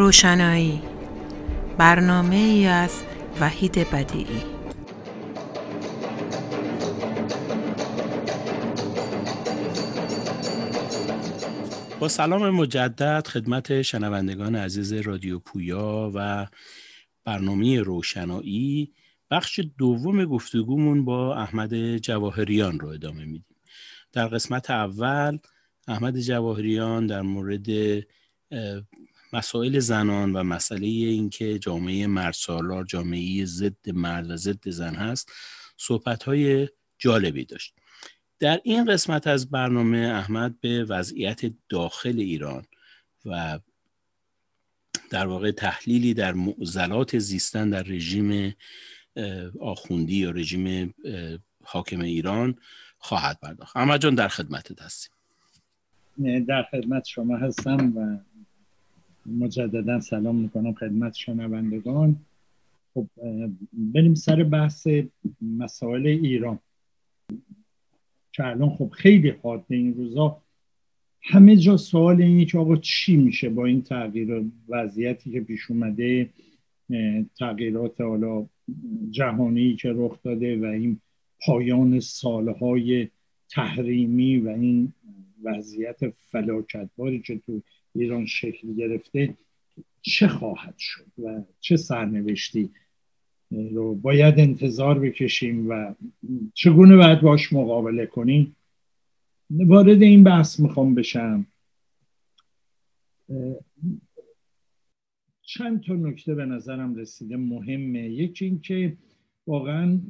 روشنایی. برنامه ای از وحید بدیعی. با سلام مجدد خدمت شنوندگان عزیز رادیو پویا و برنامه روشنایی. بخش دوم گفتگومون با احمد جواهریان رو ادامه میدیم. در قسمت اول احمد جواهریان در مورد مسائل زنان و مسئله اینکه جامعه مرسالار جامعه ضد مرد و ضد زن هست صحبت های جالبی داشت. در این قسمت از برنامه احمد به وضعیت داخل ایران و در واقع تحلیلی در معضلات زیستن در رژیم آخوندی یا رژیم حاکم ایران خواهد پرداخت. احمد جان در خدمت هستیم. در خدمت شما هستم و مجددا سلام می‌کنم خدمت شنوندگان. خب بریم سر بحث مسائل ایران. که الان خب خیلی حاده این روزا. همه جا سوال اینه که آقا چی میشه با این تغییر وضعیتی که پیش اومده تغییرات حالا جهانی که رخ داده و این پایان سالهای تحریمی و این وضعیت فلاکتباری که تو ایران شکل گرفته چه خواهد شد و چه سرنوشتی رو باید انتظار بکشیم و چگونه باید باش مقابله کنیم؟ وارد این بحث می‌خوام بشم. چند تا نکته به نظرم رسیده مهمه. یکی اینکه واقعا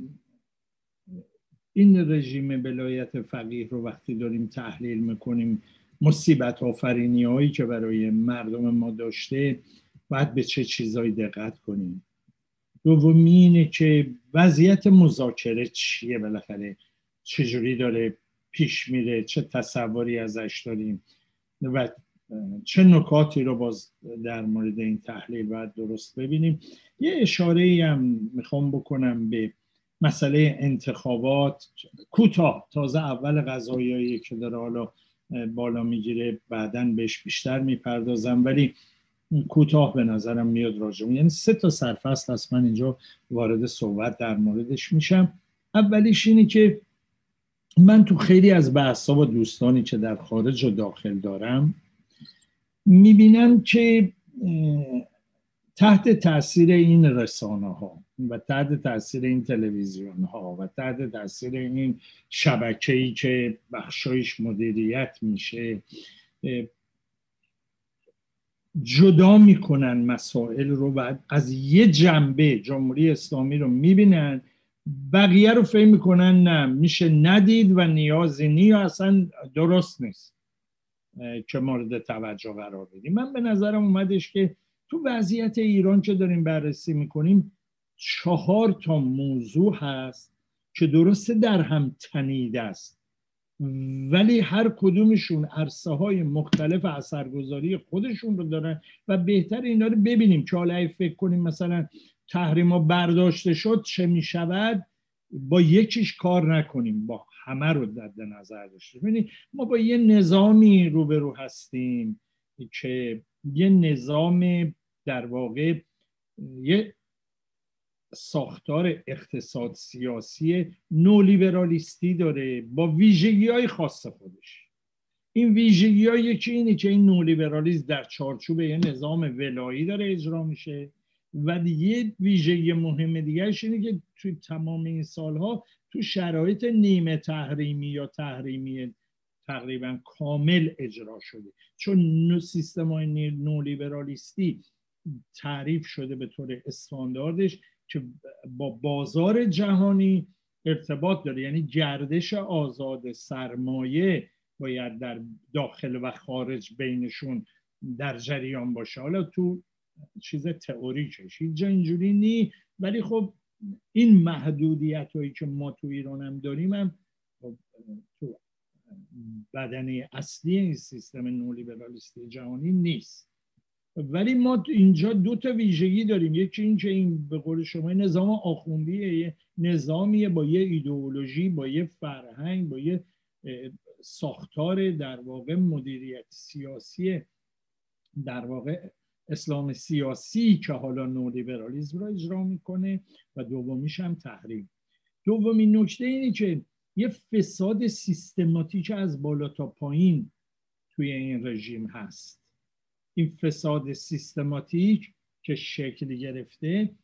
این رژیم بلایت فقیه رو وقتی داریم تحلیل می‌کنیم مصیبت آفرینی هایی که برای مردم ما داشته باید به چه چیزایی دقت کنیم؟ دومی اینه که وضعیت مذاکره چیه بالاخره؟ چجوری داره پیش میره؟ چه تصوری ازش داریم؟ و چه نکاتی رو باز در مورد این تحلیل باید درست ببینیم؟ یه اشاره هم می‌خوام بکنم به مسئله انتخابات. کوتاه تازه اول غذایایی که داره حالا بالا می‌گیره بعدا بهش بیشتر می‌پردازم. ولی کوتاه به نظرم میاد راجعون یعنی سه تا سرفصل هست. من اینجا وارد صحبت در موردش میشم. اولیش اینه که من تو خیلی از بحثا و دوستانی که در خارج و داخل دارم می‌بینم که تحت تاثیر این رسانه ها و تحت تاثیر این تلویزیون ها و تحت تاثیر این شبکه ای که بخشایش مدیریت میشه جدا می‌کنن مسائل رو و از یه جنبه جمهوری اسلامی رو می‌بینن. بقیه رو فهم می‌کنن نه میشه ندید و نیازی نی اصلا درست نیست که مورد توجه قرار بدیم. من به نظرم اومدش که تو وضعیت ایران که داریم بررسی می‌کنیم؟ چهار تا موضوع هست که درسته در هم تنیده است. ولی هر کدومشون عرصه های مختلف اثرگذاری خودشون رو دارن و بهتر اینا رو ببینیم. که حالا فکر کنیم مثلا تحریما برداشته شد چه می‌شود؟ با یکیش کار نکنیم. با همه رو در نظر داشته ببینید ما با یه نظامی روبرو هستیم که یه نظام در واقع یه ساختار اقتصاد سیاسی نولیبرالیستی داره با ویژگی های خاص خودش. این ویژگی های یکی اینه که این نولیبرالیسم در چارچوب یه نظام ولایی داره اجرا میشه و یه ویژگی مهم دیگرش اینه که توی تمام این سالها تو شرایط نیمه تحریمی یا تحریمی تقریبا کامل اجرا شده. چون سیستم های نولیبرالیستی تعریف شده به طور استانداردش که با بازار جهانی ارتباط داره. یعنی گردش آزاد سرمایه باید در داخل و خارج بینشون در جریان باشه. حالا تو چیز تئوریکش هیچ اینجوری نی. ولی خب این محدودیت هایی که ما تو ایران هم داریم هم خب تو بدنه اصلی این سیستم نولیبرالیستی جهانی نیست. ولی ما اینجا دو تا ویژگی داریم. یکی این که این به قول شما نظام آخوندیه نظامیه با یه ایدئولوژی با یه فرهنگ با یه ساختار در واقع مدیریت سیاسی در واقع اسلام سیاسی که حالا نولیبرالیزم را اجرا می‌کنه و دومیش هم تحریم. دومین نکته اینه که یه فساد سیستماتیک از بالا تا پایین توی این رژیم هست. این فساد سیستماتیک که شکل گرفته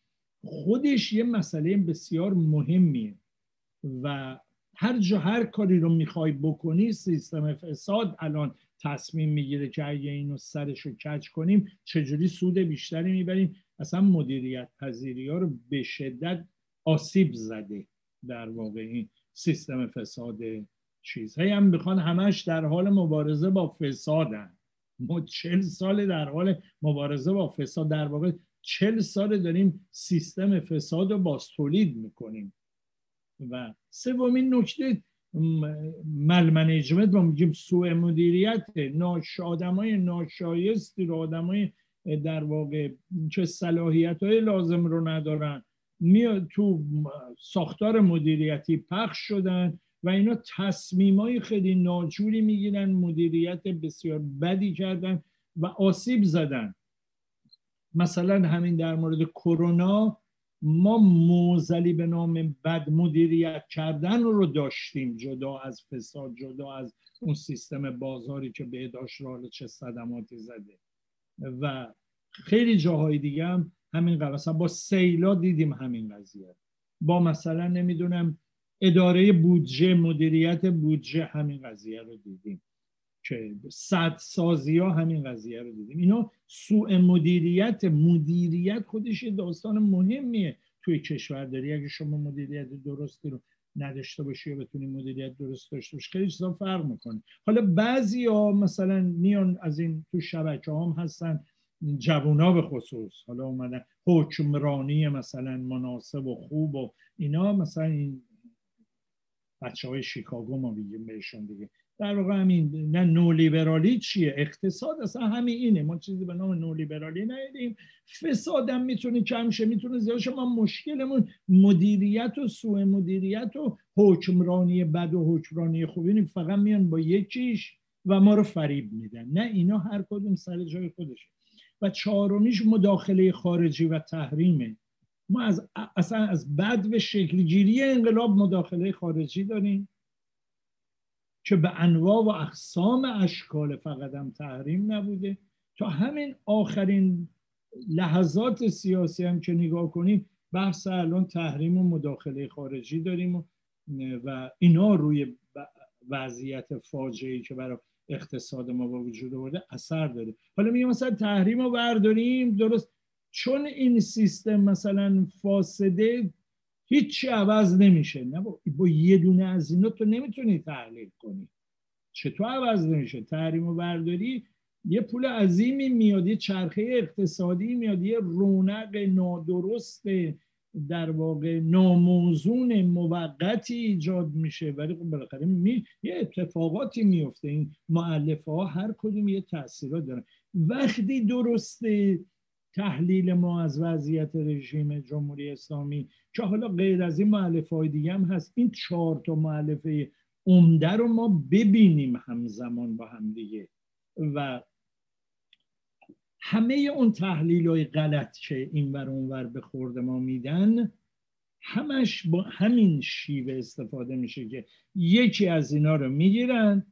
خودش یه مسئله بسیار مهمیه و هر جا هر کاری رو می‌خوای بکنی سیستم فساد الان تصمیم می‌گیره که اگه اینو سرش رو کج کنیم چجوری سود بیشتری می‌بریم؟ اصلا مدیریت پذیری ها رو به شدت آسیب زده در واقع این سیستم فساد چیز. هی هم بخوان همش در حال مبارزه با فسادن. ما چل سال در حال مبارزه با فساد در واقع چل سال داریم سیستم فساد رو باز تولید می‌کنیم. و سومین نکته مل منیجمنت ما میگیم سوء مدیریت ناش های ناشایستی رو های در واقع چه صلاحیت های لازم رو ندارن. میاد تو ساختار مدیریتی پخش شدن و اینا تصمیم های خیلی ناجوری می‌گیرن مدیریت بسیار بدی کردن و آسیب زدن. مثلا همین در مورد کرونا ما موزلی به نام بد مدیریت کردن رو داشتیم جدا از فساد جدا از اون سیستم بازاری که به داشت را چه صدماتی زده. و خیلی جاهای دیگه هم همین قضیه. با سیلا دیدیم همین قضیه. با مثلا نمی‌دونم اداره بودجه مدیریت بودجه همین قضیه رو دیدیم. که صد سازی ها همین قضیه رو دیدیم. اینا سوء مدیریت مدیریت خودش یه داستان مهمیه توی کشورداری اگه شما مدیریت درستی رو نداشته باشی یا بتونی مدیریت درست داشته باشی خیلی چیزا فرق می‌کنه. حالا بعضی ها مثلا میان از این تو شبکه هم هستن جوونا به خصوص. حالا اومدن حکمرانی مثلا مناسب و خوب و اینا مثلا این بچه های شیکاگو ما بگیم بهشون دیگه. در واقع همین نه نولیبرالی چیه؟ اقتصاد اصلا همین اینه. ما چیزی به نام نولیبرالی ندیدیم. فسادم می‌تونه کم شه می‌تونه زیاد شه. ما مشکلمون مدیریت و سوء مدیریت و حکمرانی بد و حکمرانی خوبی فقط میان با یکیش و ما رو فریب میدن. نه اینا هر کدوم سر جای خودشه. و چهارمیش مداخله خارجی و تحریمه. ما از اصلا از بد و شکلگیری انقلاب مداخله خارجی داریم که به انواع و اقسام اشکال فقط هم تحریم نبوده. تا همین آخرین لحظات سیاسی هم که نگاه کنیم بحث الان تحریم و مداخله خارجی داریم و اینا روی وضعیت فاجعه که برای اقتصاد ما با وجود آورده اثر داره. حالا میگم مثلا تحریم رو برداریم درست؟ چون این سیستم مثلا فاسده هیچی عوض نمیشه. نه با, یه دونه از اینا تو نمی‌تونی تحلیل کنی. چطور عوض نمیشه؟ تحریم و برداری یه پول عظیمی میاد یه چرخه اقتصادی میاد یه رونق نادرست در واقع ناموزون موقتی ایجاد میشه. ولی خب بالاخره می... یه اتفاقاتی میفته. این معلفه ها هر کدوم یه تاثیرات دارن. وقتی درسته تحلیل ما از وضعیت رژیم جمهوری اسلامی که حالا غیر از این معلفه های دیگه هم هست. این چهار تا معلفه عمده رو ما ببینیم همزمان با هم دیگه. و همه اون تحلیل های غلط که این ور ور به خورد ما میدن همش با همین شیوه استفاده میشه که یکی از اینا رو می‌گیرن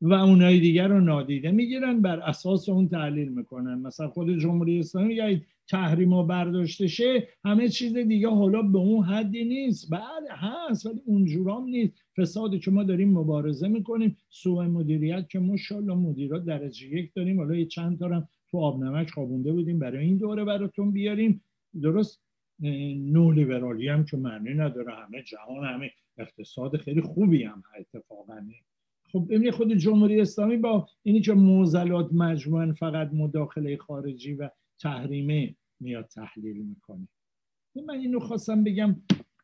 و اونای دیگر رو نادیده می‌گیرن بر اساس اون تحلیل می‌کنن. مثلا خود جمهوری اسلامی میگه تحریم و برداشته شه همه چیز دیگه حالا به اون حدی نیست. بله هست ولی اونجورام نیست. فسادی که ما داریم مبارزه می‌کنیم. سوء مدیریت که ماشاءالله مدیرات درجه یک داریم. حالا یه چند تا تو آب نمک خوابونده بودیم برای این دوره براتون بیاریم. درست؟ نولیبرالی هم که معنی نداره. همه جهان همه اقتصاد خیلی خوبی هم اتفاقا. خب ببینید خود جمهوری اسلامی با اینی که موزلات مجموعا فقط مداخله خارجی و تحریمه میاد تحلیل می‌کنه. من اینو خواستم بگم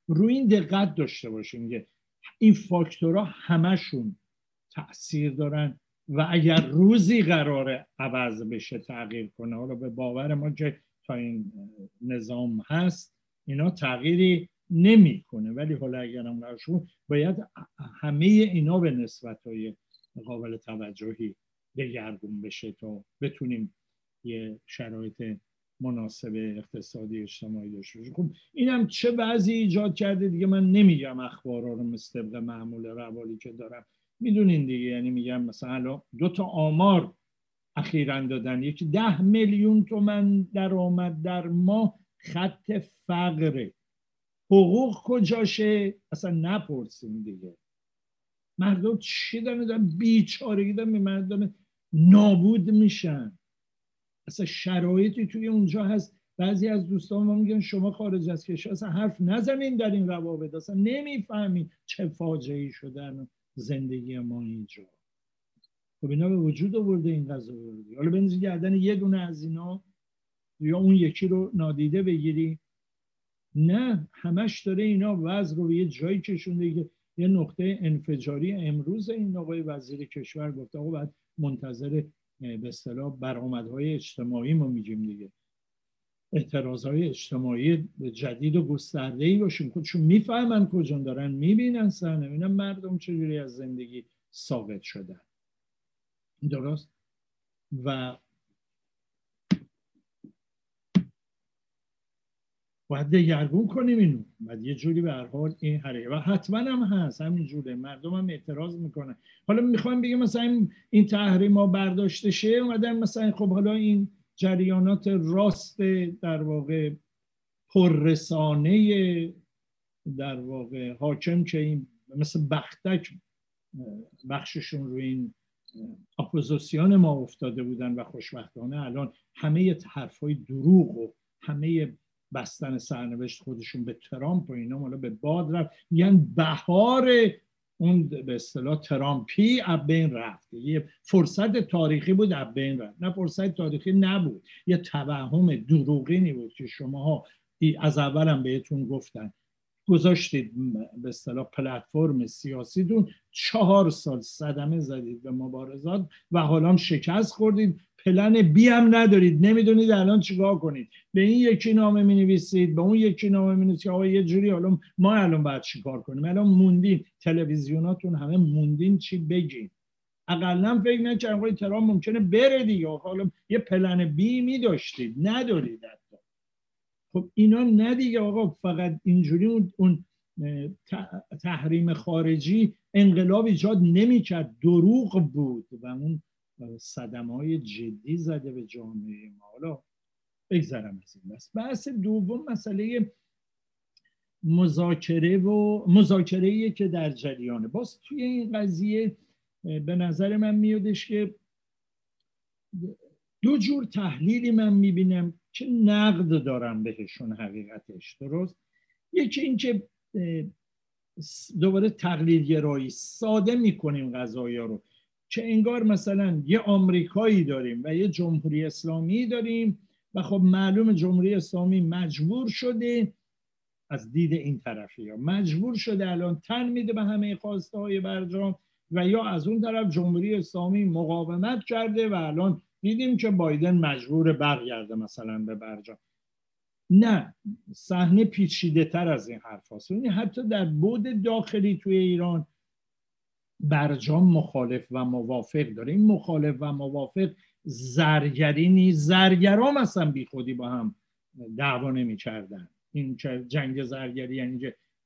روی این دقت داشته باشیم که این فاکتورها همشون تاثیر دارن و اگر روزی قرار عوض بشه تغییر کنه حالا به باور ما که تا این نظام هست اینا تغییری نمی‌کنه. ولی حالا اگر هم باید همه اینا به نسبت های قابل توجهی دگرگون بشه تا بتونیم یه شرایط مناسب اقتصادی اجتماعی داشته باشه خب اینم چه وضعی ایجاد کرده دیگه؟ من نمیگم اخبارا رو مستبق معمول روالی که دارم. می‌دونین دیگه یعنی میگم مثلا دو تا آمار اخیرا دادن. یکی ده میلیون تومن درآمد در ماه خط فقره. حقوق کجاشه؟ اصلا نپرسیم دیگه. مردم چی دارن بیچارگی دارن مردم نابود میشن. اصلا شرایطی توی اونجا هست. بعضی از دوستان ما میگن شما خارج از کشور اصلا حرف نزنین در این روابط. اصلا نمی‌فهمین چه فاجعه شدن زندگی ما اینجا. خب اینا به وجود آورده این قضاوری حالا بنزی گردن یه دونه از اینا یا اون یکی رو نادیده بگیری. نه همش داره اینا وضع رو یه جایی کشونده که یه نقطه انفجاری امروز این آقای وزیر کشور گفته. آقا باید منتظر به اصطلاح برآمدهای اجتماعی ما میگیم دیگه. اعتراضهای اجتماعی جدید و گسترده ای باشیم خودشون می‌فهمن کجا دارن می‌بینن سحنه می‌بینن مردم چجوری از زندگی ثابت شدن. درست؟ و باید دگرگون کنیم اینو. باید یه جوری به هر حال این حرکت و حتما هم هست همین جوره. مردم هم اعتراض می‌کنن. حالا می‌خوام بگم مثلا این تحریم ها برداشته شه اومدن مثلا خب حالا این جریانات راست در واقع پررسانه در واقع حاکم که این مثل بختک بخششون رو این اپوزیسیون ما افتاده بودن و خوشبختانه الان همه حرفای دروغ و همه بستن سرنوشت خودشون به ترامپ و اینا حالا به باد رفت. میگن بهار اون به اصطلاح ترامپی از بین رفت. یه فرصت تاریخی بود از بین رفت. نه فرصت تاریخی نبود. یه توهم دروغینی بود که شماها از اولم بهتون گفتن. گذاشتید به اصطلاح پلتفرم سیاسیتون. چهار سال صدمه زدید به مبارزات و حالا شکست خوردید. پلن بی هم ندارید. نمی‌دونید الان چیکار کنید. به این یکی نامه می نویسید به اون یکی نامه می نویسید آقا یه جوری حالا ما الان باید چیکار کنیم؟ الان موندین. تلویزیوناتون همه موندین چی بگین. اقلا فکر نکنید آقای ترام ممکنه بره دیگه. حالا یه پلن بی می داشتید ندارید خب اینا نه دیگه آقا فقط اینجوری اون, تحریم خارجی انقلاب ایجاد نمی‌کرد. دروغ بود و اون صدم های جدی زده به جامعه ما. حالا بگذرم از این بس بحث دوم مسئله مذاکره و مذاکره که در جریانه. باز توی این قضیه به نظر من میادش که دو جور تحلیلی من می‌بینم که نقد دارم بهشون حقیقتش درست؟ یکی اینکه دوباره تقلیل گرایی ساده می‌کنیم غذایا رو. که انگار مثلا یه آمریکایی داریم و یه جمهوری اسلامی داریم و خب معلوم جمهوری اسلامی مجبور شده از دید این طرفی ها. مجبور شده الان تن میده به همه خواسته های برجام و یا از اون طرف جمهوری اسلامی مقاومت کرده و الان دیدیم که بایدن مجبور برگرده مثلا به برجام نه صحنه پیچیده تر از این حرف هست یعنی حتی در بود داخلی توی ایران برجام مخالف و موافق داره. این مخالف و موافق زرگری نیست. زرگرام مثلا بی خودی با هم دعوا نمی کردن این جنگ زرگری یعنی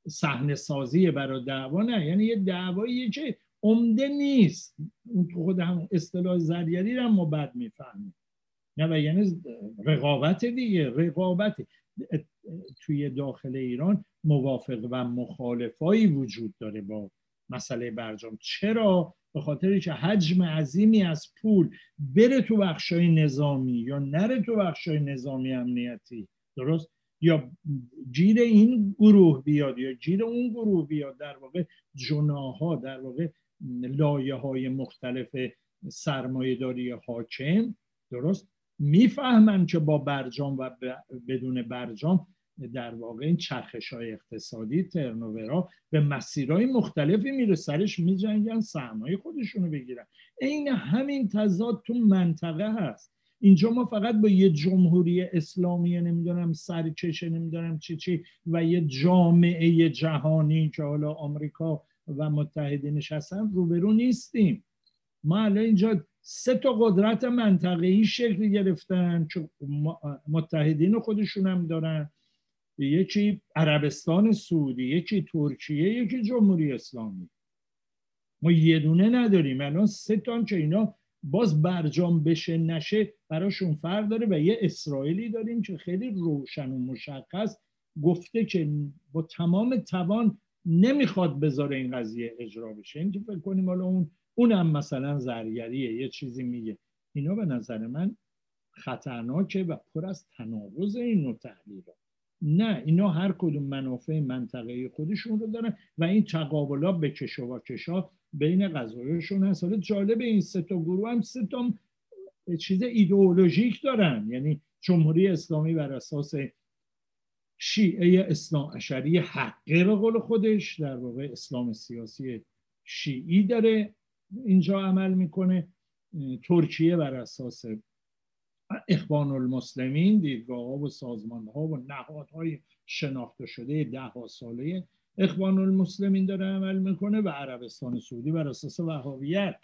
صحنه سازی برای دعوا نه. یعنی یه دعوایی که عمده نیست. اون تو خود هم اصطلاح زرگری رو ما بد می‌فهمیم. نه و یعنی رقابت دیگه رقابت. توی داخل ایران موافق و مخالفایی وجود داره با مسئله برجام. چرا؟ به خاطر که حجم عظیمی از پول بره تو بخشای نظامی یا نره تو بخشای نظامی امنیتی. درست؟ یا جیر این گروه بیاد یا جیر اون گروه بیاد. در واقع جناها در واقع لایه های مختلف سرمایه داری حاکم درست؟ می‌فهمن که با برجام و بدون برجام در واقع این چرخش های اقتصادی ترنوورا به مسیرهای مختلفی میره سرش میجنگن سهمای خودشونو بگیرن این همین تضاد تو منطقه هست. اینجا ما فقط با یه جمهوری اسلامی نمی‌دونم سرکشه نمی‌دونم چی چی و یه جامعه جهانی که حالا آمریکا و متحدینش هستن روبرو نیستیم. ما الان اینجا سه تا قدرت منطقه‌ای شکل گرفتن چون متحدین خودشون هم دارن. یکی عربستان سعودی یکی ترکیه یکی جمهوری اسلامی. ما یه دونه نداریم. الان سه تا که اینا باز برجام بشه نشه براشون فرق داره و یه اسرائیلی داریم که خیلی روشن و مشخص گفته که با تمام توان نمی‌خواد بذاره این قضیه اجرا بشه. اینکه فکر کنیم حالا اون اونم مثلا زرگریه یه چیزی میگه. اینا به نظر من خطرناکه و پر از تناقض این نوع نه اینا هر کدوم منافع منطقه خودشون رو دارن و این تقابلات به کش و کشا بین غذایشون هست. حالا جالب این سه تا گروه هم سه تا چیز ایدئولوژیک دارن. یعنی جمهوری اسلامی بر اساس شیعه اسلام اشری حقه به قول خودش در واقع اسلام سیاسی شیعی داره اینجا عمل می‌کنه. ترکیه بر اساس اخوان المسلمین دیدگاه و سازمان ها و نهادهای شناخته شده ده ها ساله اخوان المسلمین داره عمل می‌کنه و عربستان سعودی بر اساس وهابیت.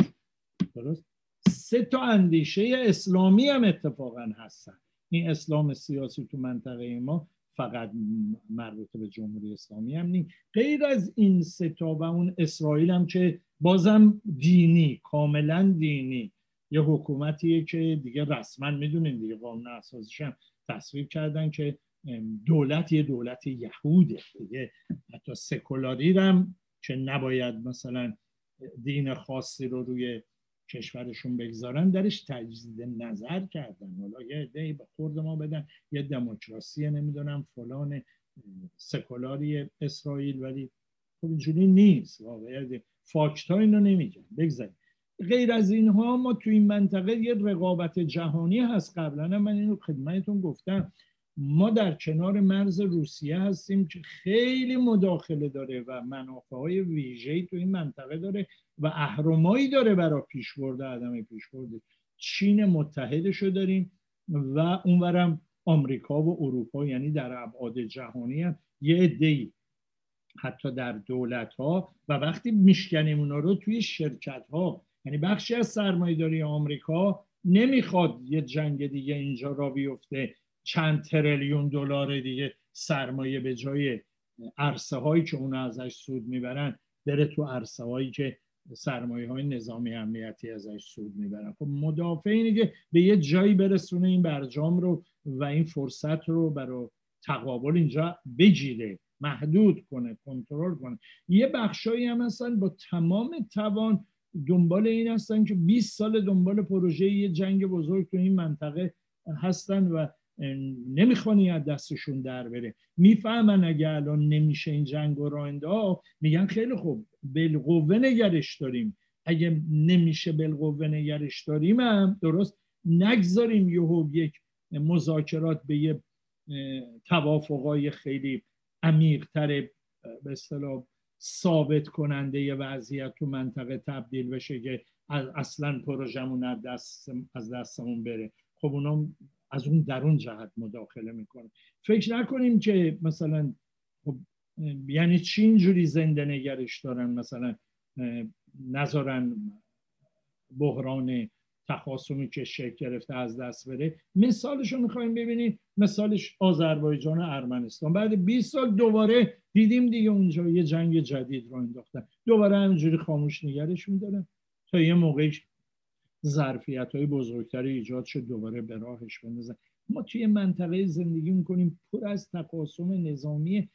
درست؟ سه تا اندیشه اسلامی هم اتفاقا هستن. این اسلام سیاسی تو منطقه ما فقط مربوط به جمهوری اسلامی هم نیست غیر از این ستا و اون اسرائیل هم که بازم دینی کاملا دینی. یه حکومتیه که دیگه رسما می‌دونین دیگه قانون اساسیش هم تصویب کردن که دولت یه دولت یهوده. دیگه حتی سکولاری هم که نباید مثلا دین خاصی رو روی کشورشون بگذارن درش تجدید نظر کردن. حالا یه عده به خورد ما بدن یه دموکراسی نمی‌دونم فلان سکولاری اسرائیل ولی خب اینجوری نیست. واقعا فاکتا اینو نمیگن. بگذاریم. غیر از اینها ما تو این منطقه یه رقابت جهانی هست. قبلا من اینو خدمتتون گفتم. ما در کنار مرز روسیه هستیم که خیلی مداخله داره و منافع های ویژه‌ای تو این منطقه داره و اهرمایی داره برای پیشبرد عدم پیشبرد. چین متحدشو داریم و اونورم آمریکا و اروپا یعنی در ابعاد جهانی هم یه عده‌ای. حتی در دولت ها و وقتی میشکنیم اونا رو توی شرکت ها یعنی بخشی از سرمایه‌داری آمریکا نمی‌خواد یه جنگ دیگه اینجا را بیفته. چند تریلیون دلار دیگه سرمایه به جای عرصه هایی که اون ازش سود می‌برن بره تو عرصه هایی که سرمایه های نظامی امنیتی ازش سود می‌برن. خب مدافع اینه که به یه جایی برسونه این برجام رو و این فرصت رو برای تقابل اینجا بگیره محدود کنه کنترل کنه. یه بخشایی هم هستن با تمام توان دنبال این هستن که 20 سال دنبال پروژه یه جنگ بزرگ تو این منطقه هستن و نمی‌خوانی از دستشون در بره. می‌فهمن اگه الان نمیشه این جنگ و راه میگن خیلی خوب بالقوه نگرش داریم. اگه نمیشه بالقوه نگرش داریم هم درست نگذاریم یهو یک مذاکرات به یه توافقای خیلی عمیقتر به اصطلاح ثابت کننده وضعیت تو منطقه تبدیل بشه که اصلا پروژمون از, دست از دستمون بره. خب اونا از اون درون جهت مداخله می‌کنه. فکر نکنیم که مثلا خب یعنی چی اینجوری زنده نگرش دارن؟ مثلا نذارن بحران تخاصمی که شکل گرفته از دست بره؟ مثالش رو می‌خوایم ببینید مثالش آذربایجان و ارمنستان. بعد 20 سال دوباره دیدیم دیگه اونجا یه جنگ جدید رو انداختن. دوباره همینجوری خاموش نگرش میدارن. تا یه موقعی ظرفیت های بزرگتری ایجاد شد دوباره به راهش بندازن. ما توی منطقه زندگی می‌کنیم پر از تقاسم نظامی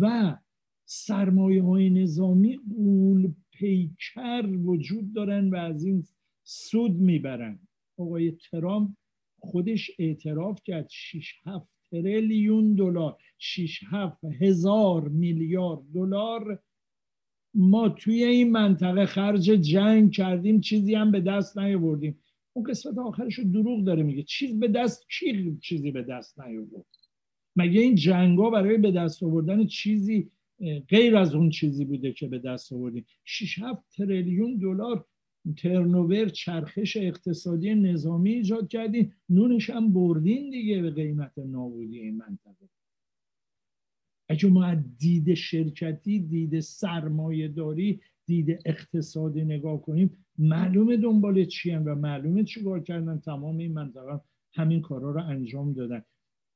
و سرمایه های نظامی قول پیکر وجود دارن و از این سود می‌برن. آقای ترامپ خودش اعتراف کرد 6 7 تریلیون دلار 6 7 هزار میلیارد دلار ما توی این منطقه خرج جنگ کردیم چیزی هم به دست نیاوردیم. اون قسمت آخرش رو دروغ داره میگه. چیز به دست کی چیزی به دست نیاورد؟ مگه این جنگا برای به دست آوردن چیزی غیر از اون چیزی بوده که به دست آوردیم؟ 6 7 تریلیون دلار ترنوور چرخش اقتصادی نظامی ایجاد کردین نونش هم بردین دیگه به قیمت نابودی این منطقه. اگه ما دید شرکتی دید سرمایه داری دید اقتصادی نگاه کنیم معلومه دنبال چی و معلومه چیکار کردن تمام این منطقه همین کارا رو انجام دادن.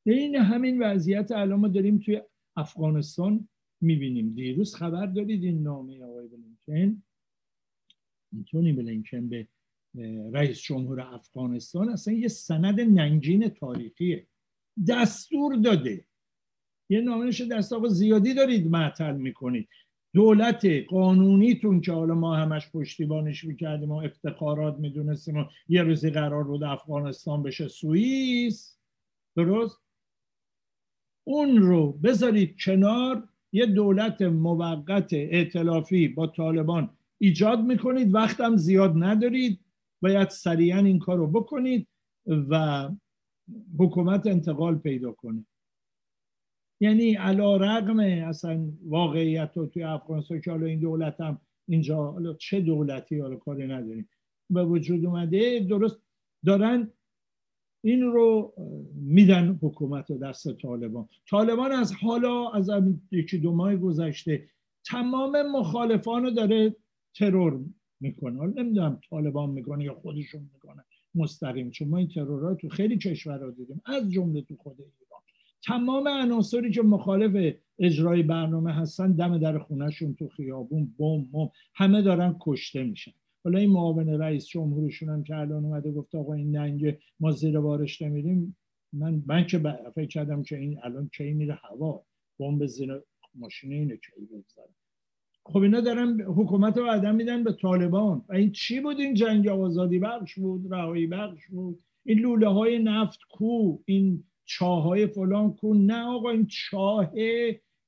این همین وضعیت الان ما داریم توی افغانستان می‌بینیم. دیروز خبر دارید این نامه آقای بلینکن؟ تونی بلینکن به رئیس جمهور افغانستان؟ اصلا یه سند ننگین تاریخیه. دستور داده. یه نامش دست آقا زیادی دارید معطل می‌کنید. دولت قانونیتون که حالا ما همش پشتیبانش می‌کردیم و افتخارات می‌دونستیم و یه روزی قرار بود افغانستان بشه سوئیس. درست؟ اون رو بذارید کنار. یه دولت موقت ائتلافی با طالبان ایجاد می‌کنید. وقتم زیاد ندارید. باید سریعا این کار رو بکنید و حکومت انتقال پیدا کنه. یعنی علا رقم اصلا واقعیت رو توی افغانستان که حالا این دولت هم اینجا حالا چه دولتی حالا کاری نداریم. به وجود اومده درست دارن این رو میدن حکومت و دست طالبان. طالبان از حالا از یکی دو ماه گذشته تمام مخالفان رو داره ترور می‌کنه. حالا نمی‌دونم طالبان می‌کنه یا خودشون می‌کنه. مستقیم چون ما این ترورها تو خیلی کشورها دیدیم. از جمله تو خود ایران. تمام عناصری که مخالف اجرای برنامه هستن دم در خونهشون تو خیابون بم همه دارن کشته میشن. حالا این معاون رئیس جمهورشون هم که الان اومده گفت آقا این ننگ ما زیر بارش نمیریم. من من که فکر کردم که این الان کی میره هوا. بمب زیر ماشین اینو کی بگذاره. خب اینا دارن حکومت رو عدم میدن به طالبان. و این چی بود این جنگ آزادی بخش بود؟ رهایی بخش بود؟ این لوله های نفت کو این چاه های فلان کو نه آقا این چاه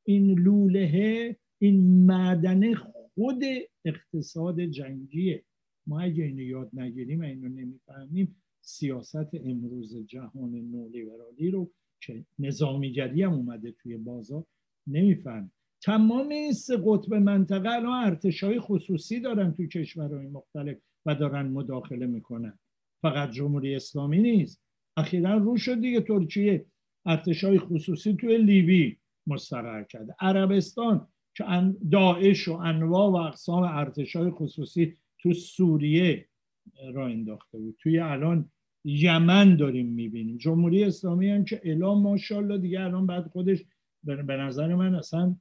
این لوله این معدن خود اقتصاد جنگیه. ما اگه اینو یاد نگیریم اینو نمی‌فهمیم سیاست امروز جهان نولیبرالی رو که نظامیگری هم اومده توی بازار نمی‌فهمیم تمام این سه قطب منطقه الان ارتشای خصوصی دارن توی کشورهای مختلف و دارن مداخله می‌کنن. فقط جمهوری اسلامی نیست. اخیرا رو شد دیگه ترکیه ارتشای خصوصی توی لیبی مستقر کرده. عربستان که داعش و انواع و اقسام ارتشای خصوصی تو سوریه را انداخته بود. توی الان یمن داریم می‌بینیم. جمهوری اسلامی هم که اعلام ماشاءالله دیگه الان بعد خودش به نظر من اصلا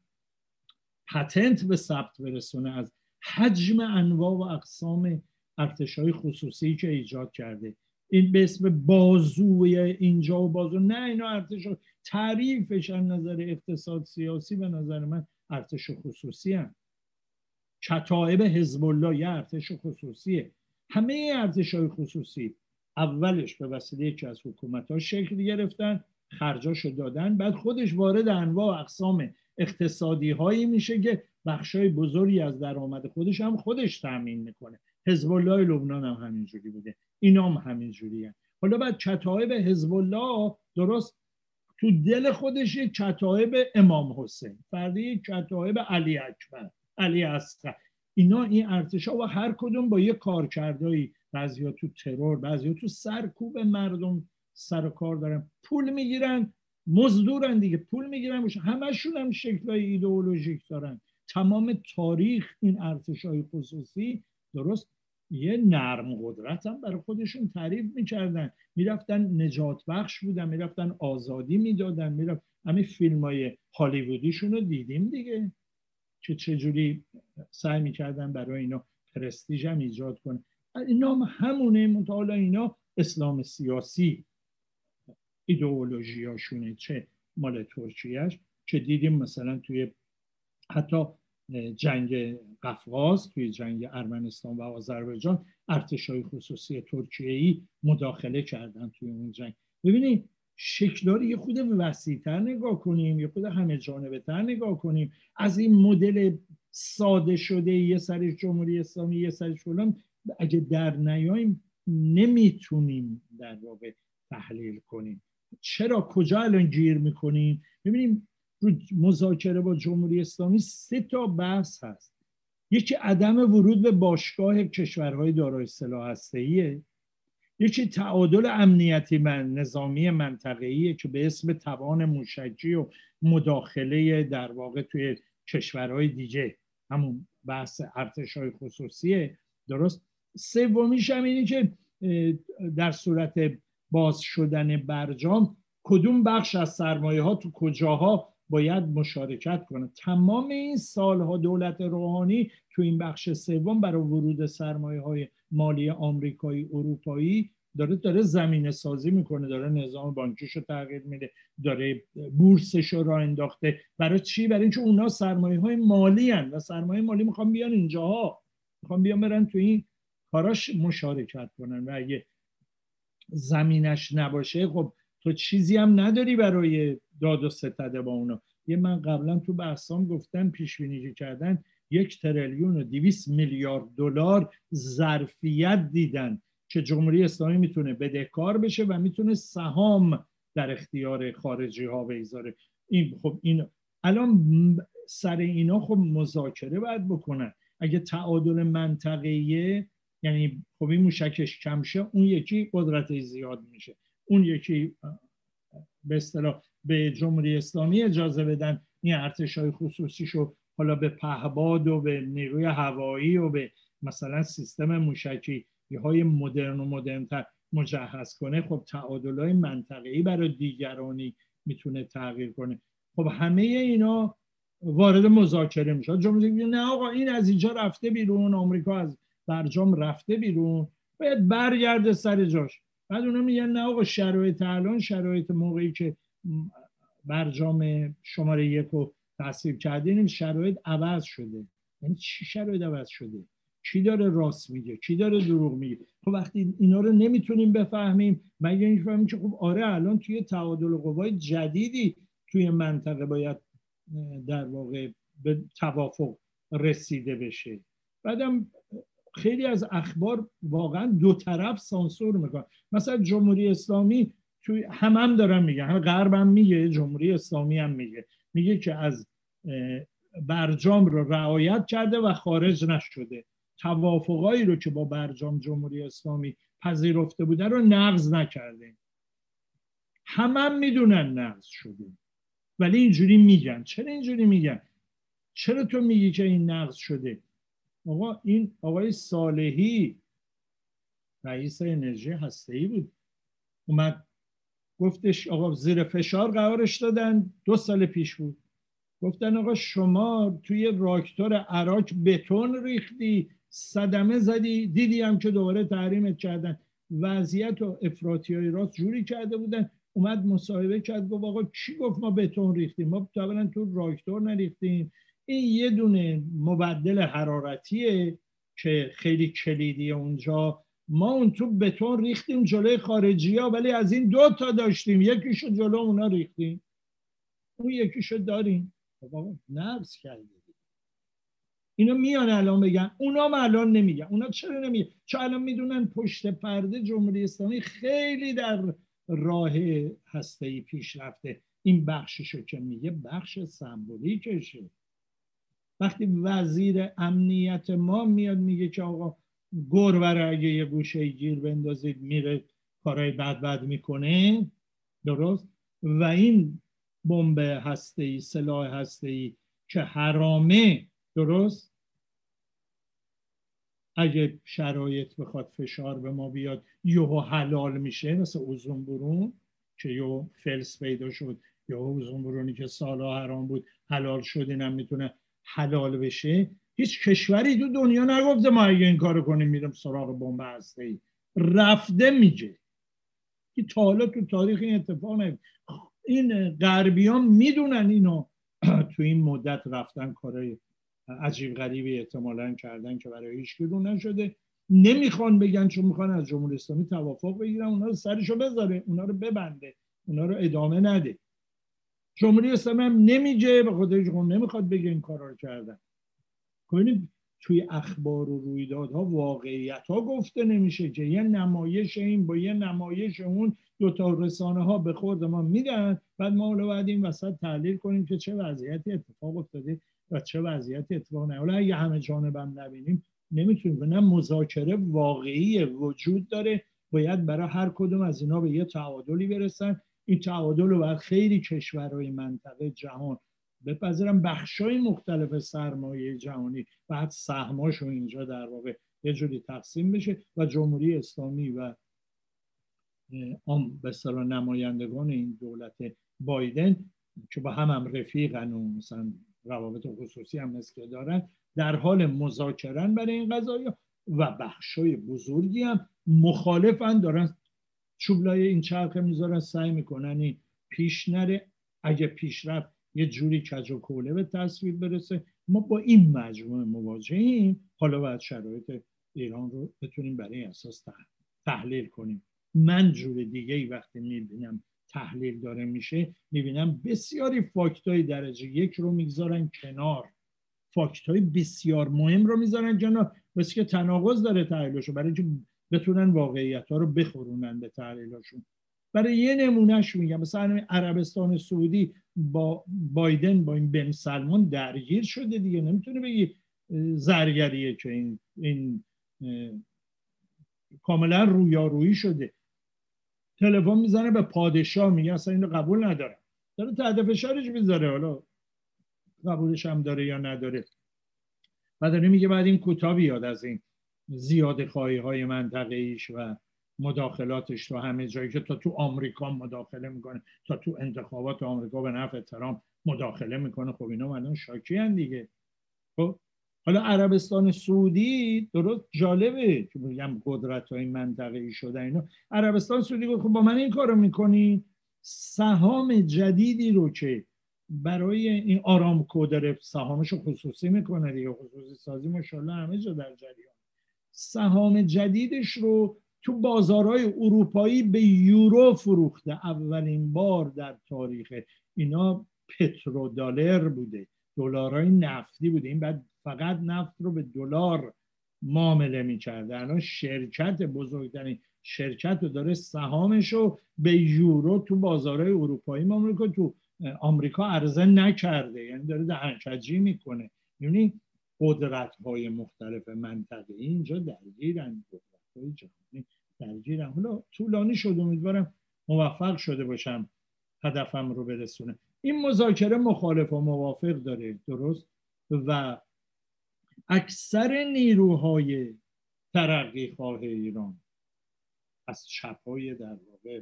پتنت به ثبت برسونه از حجم انواع و اقسام ارتشای خصوصی که ایجاد کرده. این به اسم بازوی اینجا و بازو. نه اینا ارتش تعریفش از نظر اقتصاد سیاسی به نظر من ارتش خصوصی هم کتایب حزب الله یه ارتش خصوصیه. همه ارتش های خصوصی اولش به وسیله یکی از حکومت ها شکل گرفتن خرجاشو دادن بعد خودش وارد انواع و اقسام اقتصادی هایی میشه که بخشای بزرگی از درآمد خودش هم خودش تامین می‌کنه. حزب الله لبنان هم همینجوری بوده. اینا هم همینجوری هم. حالا بعد کتایب حزب الله درست تو دل خودش یک کتایب امام حسین. فردی کتایب علی اکبر علی اصغر. اینا این ارتش ها و هر کدوم با یه کارکردهایی بعضیا تو ترور بعضیا تو سرکوب مردم سر کار دارن. پول می‌گیرن مزدورن دیگه. پول می‌گیرن همشون هم شکلهای ایدئولوژیک دارن. تمام تاریخ این ارتش های خصوصی درست؟ یه نرم قدرت هم برای خودشون تعریف می‌کردن. می‌رفتن نجات بخش بودن می‌رفتن آزادی می‌دادن. می‌رفت همین فیلم های هالیوودیشون رو دیدیم دیگه. که چجوری سعی می‌کردن برای اینا پرستیژ هم ایجاد کنه اینا هم همونه مطالعه اینا اسلام سیاسی ایدئولوژیاشونه چه مال ترکیهش که دیدیم مثلا توی حتی جنگ قفقاز توی جنگ ارمنستان و آذربایجان ارتشای خصوصی ترکیه مداخله کردن توی اون جنگ. ببینید شکلاری یه خود وسیعتر نگاه کنیم یه خود همه جانبه تر نگاه کنیم. از این مدل ساده شده یه سرش جمهوری اسلامی یه سرش فلان اگه در نیاییم نمی‌تونیم در واقع تحلیل کنیم. چرا؟ کجا الان گیر می‌کنیم؟ ببینیم رو مذاکره با جمهوری اسلامی سه تا بحث هست. یکی عدم ورود به باشگاه کشورهای دارای سلاح هسته‌ایه. یکی تعادل امنیتی من نظامی منطقه‌ایه که به اسم توان موشکی و مداخله در واقع توی کشورهای دیگه. همون بحث ارتش های خصوصیه. درست؟ سومیش هم اینه که در صورت باز شدن برجام کدوم بخش از سرمایه ها تو کجاها باید مشارکت کنه. تمام این سالها دولت روحانی تو این بخش سوم برای ورود سرمایه های مالی آمریکایی اروپایی داره داره زمینه سازی می‌کنه داره نظام بانکیشو تغییر میده داره بورسش رو راه انداخته. برای چی؟ برای اینکه اونا سرمایه های مالی هن و سرمایه مالی می‌خوان بیان اینجاها. می‌خوان بیان برن تو این کاراش مشارکت کنن. و اگه زمینش نباشه خب تو چیزی هم نداری برای داد و ستده با اونا. یه من قبلا تو بحثام گفتم پیش بینی کردن یک تریلیون و دیویس میلیارد دلار ظرفیت دیدن که جمهوری اسلامی می‌تونه بدهکار بشه و می‌تونه سهام در اختیار خارجی ها بگذاره. این خب این الان سر اینا خب مذاکره باید بکنن. اگه تعادل منطقه‌ایه یعنی خب این موشکش کم شه اون یکی قدرت زیاد میشه. اون یکی به اصطلاح به جمهوری اسلامی اجازه بدن این ارتش های خصوصیشو حالا به پهباد و به نیروی هوایی و به مثلا سیستم موشکی های مدرن و مدرنتر مجهز کنه خب تعادل های منطقه‌ای برای دیگرانی می‌تونه تغییر کنه. خب همه اینا وارد مذاکره میشه. جمهوری نه آقا این از اینجا رفته بیرون آمریکا از برجام رفته بیرون باید برگرده سر جاش. بعد اونا میگن نه آقا شرایط الان شرایط موقعی که برجام شماره یک رو تصویب کردیم شرایط عوض شده. یعنی چی شرایط عوض شده؟ کی داره راست میگه؟ کی داره دروغ میگه؟ خب وقتی اینا رو نمی‌تونیم بفهمیم مگه اینکه بفهمیم که خب آره الان توی تعادل قوای جدیدی توی منطقه باید در واقع به توافق رسیده بشه. بعدم خیلی از اخبار واقعا دو طرف سانسور می‌کنن. مثلا جمهوری اسلامی توی هم هم دارن میگن هم غرب هم میگه جمهوری اسلامی هم میگه. میگه که از برجام رو رعایت کرده و خارج نشده. توافقایی رو که با برجام جمهوری اسلامی پذیرفته بوده رو نقض نکرده. همه هم می‌دونن نقض شده. ولی اینجوری میگن. چرا اینجوری میگن؟ چرا تو میگی که این نقض شده؟ آقا این آقای صالحی رئیس انرژی هسته ای بود. اومد گفتش آقا زیر فشار قرارش دادن. دو سال پیش بود. گفتن آقا شما توی راکتور عراق بتون ریختی صدمه زدی دیدی هم که دوباره تحریمت کردن. وضعیت و افراطی های راست جوری کرده بودن. اومد مصاحبه کرد گفت آقا چی گفت ما بتون ریختیم؟ ما طبعا تو راکتور نریختیم. این یه دونه مبدل حرارتیه که خیلی کلیدی اونجا. ما اون تو بتون ریختیم جلوی خارجی ها ولی از این دو تا داشتیم. یکیشو جلو اونا ریختیم. اون یکیشو داریم. خب نرس کردیم اینا میان الان بگن. اونا هم الان نمیگن. اونا چرا نمیگن؟ چون الان می‌دونن پشت پرده جمهوری اسلامی خیلی در راه هسته ای پیش رفته این بخششو که میگه بخش سمبولیکشه. وقتی وزیر امنیت ما میاد میگه که آقا گربه اگه یه گوشه گیر بندازید میره کارهای بد بد می‌کنه درست؟ و این بمب هسته ای سلاح هسته ای که حرامه درست؟ اگه شرایط بخواد فشار به ما بیاد یهو حلال میشه مثل اوزون برون که یهو فلس پیدا شد یا اوزون برونی که سالا حرام بود حلال شد اینم می‌تونه حلال بشه هیچ کشوری تو دنیا نگفته ما اگه این کارو کنیم میرم سراغ بمب هسته ای رفته میگه. که تا حالا تو تاریخ این اتفاق این غربیان می‌دونن اینو. تو این مدت رفتن کارهای عجیب غریبی احتمالا کردن که برای هیچ نشده. نمی‌خوان بگن چون می‌خوان از جمهوری اسلامی توافق بگیرن. اونا رو سرشو بذاره اونا رو ببنده اونا رو ادامه نده. جمهوری اسلامی هم نمیگه به خودش نمی‌خواد بگه این کارا رو کردن. کنید خب توی اخبار و رویدادها واقعیت ها گفته نمیشه که یه نمایش این با یه نمایش اون دو تا رسانه ها به خورد ما میدن. بعد ما رو بعد این وسط تحلیل کنیم که چه وضعیتی اتفاق افتاده و چه وضعیتی اتفاق نه حالا اگه همه جانبم نبینیم نمی‌تونیم نه مذاکره واقعی وجود داره. باید برای هر کدوم از اینا به یه تعادلی برسن. این تعادل رو باید خیلی کشورهای منطقه جهان بپذیرن. بخشای مختلف سرمایه جهانی بعد سهماشو اینجا در واقع یه جوری تقسیم بشه و جمهوری اسلامی و به نمایندگان این دولت بایدن که با هم هم رفیقن و مثلا روابط خصوصی هم مثل دارن در حال مذاکرن برای این قضایی و بخشای بزرگی هم مخالفن دارن چوبلای این چرخه می‌ذارن سعی می‌کنن این پیش نره. اگه پیش رفت یه جوری کج و کوله به تصویر برسه. ما با این مجموعه مواجهیم. حالا باید شرایط ایران رو بتونیم برای اساس تحلیل کنیم. من جور دیگه ای وقتی می‌بینم تحلیل داره میشه می‌بینم بسیاری فاکتای درجه یک رو می‌گذارن کنار. فاکتای بسیار مهم رو می‌ذارن کنار. بس که تناقض داره تحلیلشو. برای اینکه بتونن واقعیت ها رو بخورونن به تحلیلشون برای یه نمونهش میگم مثلا عربستان سعودی با بایدن با این بن سلمان درگیر شده دیگه. نمی‌تونه بگی زرگریه که این, این کاملا رویارویی شده. تلفن می‌زنه به پادشاه میگه اصلا اینو قبول ندارم. داره تحت فشارش می‌ذاره. حالا قبولش هم داره یا نداره. و میگه بعد این کوتاه بیاد از این. زیاد خواهی های منطقه ایش و مداخلاتش تو همه جایی که تا تو آمریکا مداخله می‌کنه تا تو انتخابات آمریکا به نفع ترامپ مداخله می‌کنه خب اینا الان شاکی هن دیگه. خب حالا عربستان سعودی درست جالبه که میگم قدرت های منطقه شده اینا. عربستان سعودی خب با من این کارو می‌کنی؟ سهام جدیدی رو که برای این آرامکو داره سهامش خصوصی می‌کنه دیگه خصوصی سازی ماشاءالله همه جا در جریان. سهام جدیدش رو تو بازارهای اروپایی به یورو فروخته. اولین بار در تاریخ اینا پترودالر بوده. دلارای نفتی بوده. این بعد فقط نفت رو به دلار معامله می‌کرده. الان شرکت بزرگترین شرکت رو داره سهامش رو به یورو تو بازارهای اروپایی معامله تو آمریکا عرضه نکرده. یعنی داره دهنکجی می‌کنه. یعنی قدرت های مختلف منطقه. اینجا درگیرن قدرت های جهانی درگیرن. حالا طولانی شد امیدوارم موفق شده باشم هدفم رو برسونه این مذاکره مخالف و موافق داره درست؟ و اکثر نیروهای ترقی خواه ایران از چپای در واقع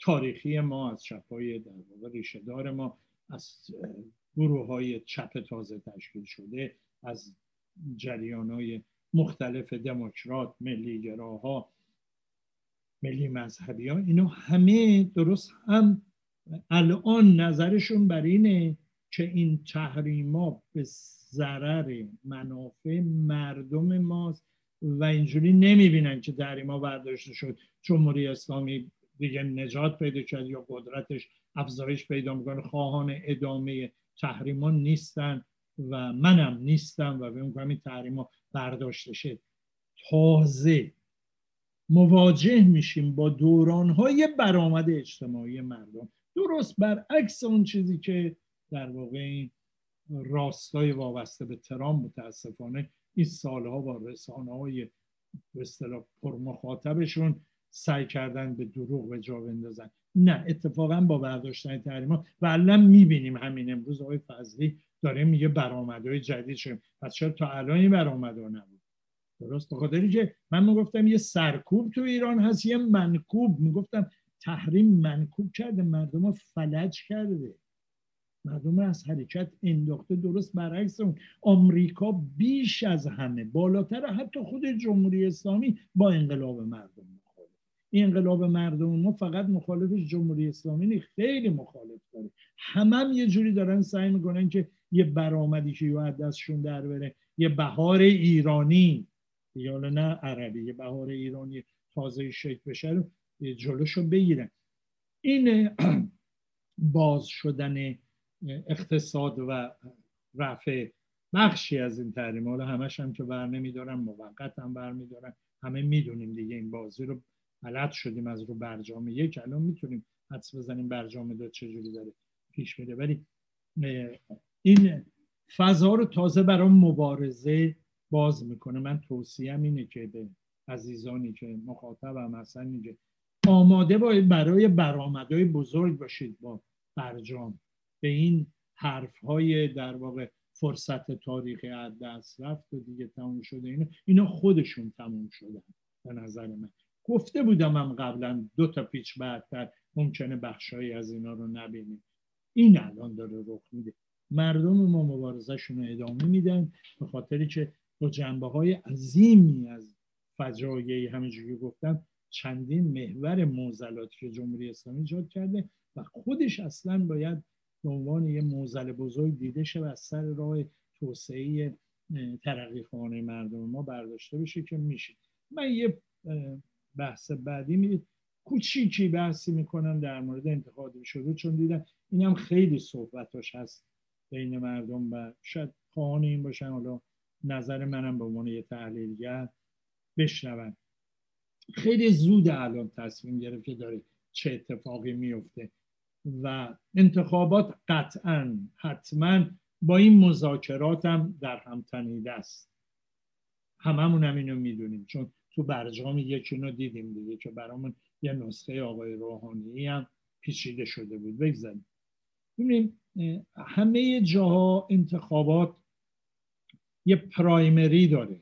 تاریخی ما از چپای در واقع ریشهدار ما از گروه های چپ تازه تشکیل شده از جریان های مختلف دموکرات ملی گراها ملی مذهبی ها اینا همه درست هم الان نظرشون بر اینه که این تحریما به ضرر منافع مردم ماست و اینجوری نمی‌بینن که تحریما برداشته شد. جمهوری اسلامی دیگه نجات پیدا کرد یا قدرتش افزایش پیدا می‌کنه. خواهان ادامه تحریما نیستن. و منم نیستم و به اون این تحریما برداشته شد تازه مواجه میشیم با دورانهای برآمد اجتماعی مردم. درست برعکس اون چیزی که در واقع این راستای وابسته به ترام متاسفانه این سالها با رسانه های به اصطلاح پرمخاطبشون سعی کردن به دروغ به جا بندازن. نه اتفاقا با برداشتن تحریما. و الان می‌بینیم همین امروز آقای فضلی داره میگه برآمدهای جدید شد پس چرا تا الان این برآمدها نبود؟ درست. بخاطری که من می‌گفتم یه سرکوب تو ایران هست یه منکوب. می‌گفتم تحریم منکوب کرده مردم ها فلج کرده. مردم از حرکت انداخته درست برعکس اون. آمریکا بیش از همه بالاتر حتی خود جمهوری اسلامی با انقلاب مردم مخالف. این انقلاب مردم ما فقط مخالف جمهوری اسلامی نیست خیلی مخالف داره. همه هم یه جوری دارن سعی می‌کنن که یه برآمدی که یه دستشون در بره. یه بهار ایرانی. یا نه عربی یه بهار ایرانی تازه شکل بشه جلوشو بگیرن. این باز شدن اقتصاد و رفع بخشی از این تحریم حالا همش هم که بر نمیدارن موقت هم بر میدارن همه می‌دونیم دیگه این بازی رو غلط شدیم از رو برجام یک الان می‌تونیم حدس بزنیم برجام دو چجوری داره پیش میره. ولی این فضا رو تازه برای مبارزه باز می‌کنه. من توصیم اینه که به عزیزانی که مخاطبم هستن اینجا آماده باید برای برآمدهای بزرگ باشید با برجام. به این حرف های در واقع فرصت تاریخی از دست رفت و دیگه تموم شده. اینا اینا خودشون تموم شدن به نظر من. گفته بودم هم قبلا دو تا پیچ بعدتر ممکنه بخشهایی از اینا رو نبینیم. این الان داره رخ میده. مردم ما مبارزشون رو ادامه میدن به خاطری که با جنبه های عظیمی از فجایعی همینجوری گفتم چندین محور موزلاتی که جمهوری اسلامی ایجاد کرده و خودش اصلا باید به عنوان یه موزل بزرگ دیده شه و از سر راه توسعه ترقی خانه مردم ما برداشته بشه که میشه. من یه بحث بعدی می کوچیکی بحثی می‌کنم در مورد انتخاب شده چون دیدم این هم خیلی صحبتاش هست. بین مردم و شاید خواهان این باشن. حالا نظر منم به عنوان یه تحلیلگر بشنون. خیلی زود الان تصمیم گرفت که داره چه اتفاقی میفته و انتخابات قطعا حتما با این مذاکرات هم در هم تنیده است. هممون هم اینو می‌دونیم چون تو برجام یکی رو دیدیم دیگه که برامون یه نسخه آقای روحانی هم پیچیده شده بود. بگذاریم. ببینیم همه جاها انتخابات یه پرایمری داره.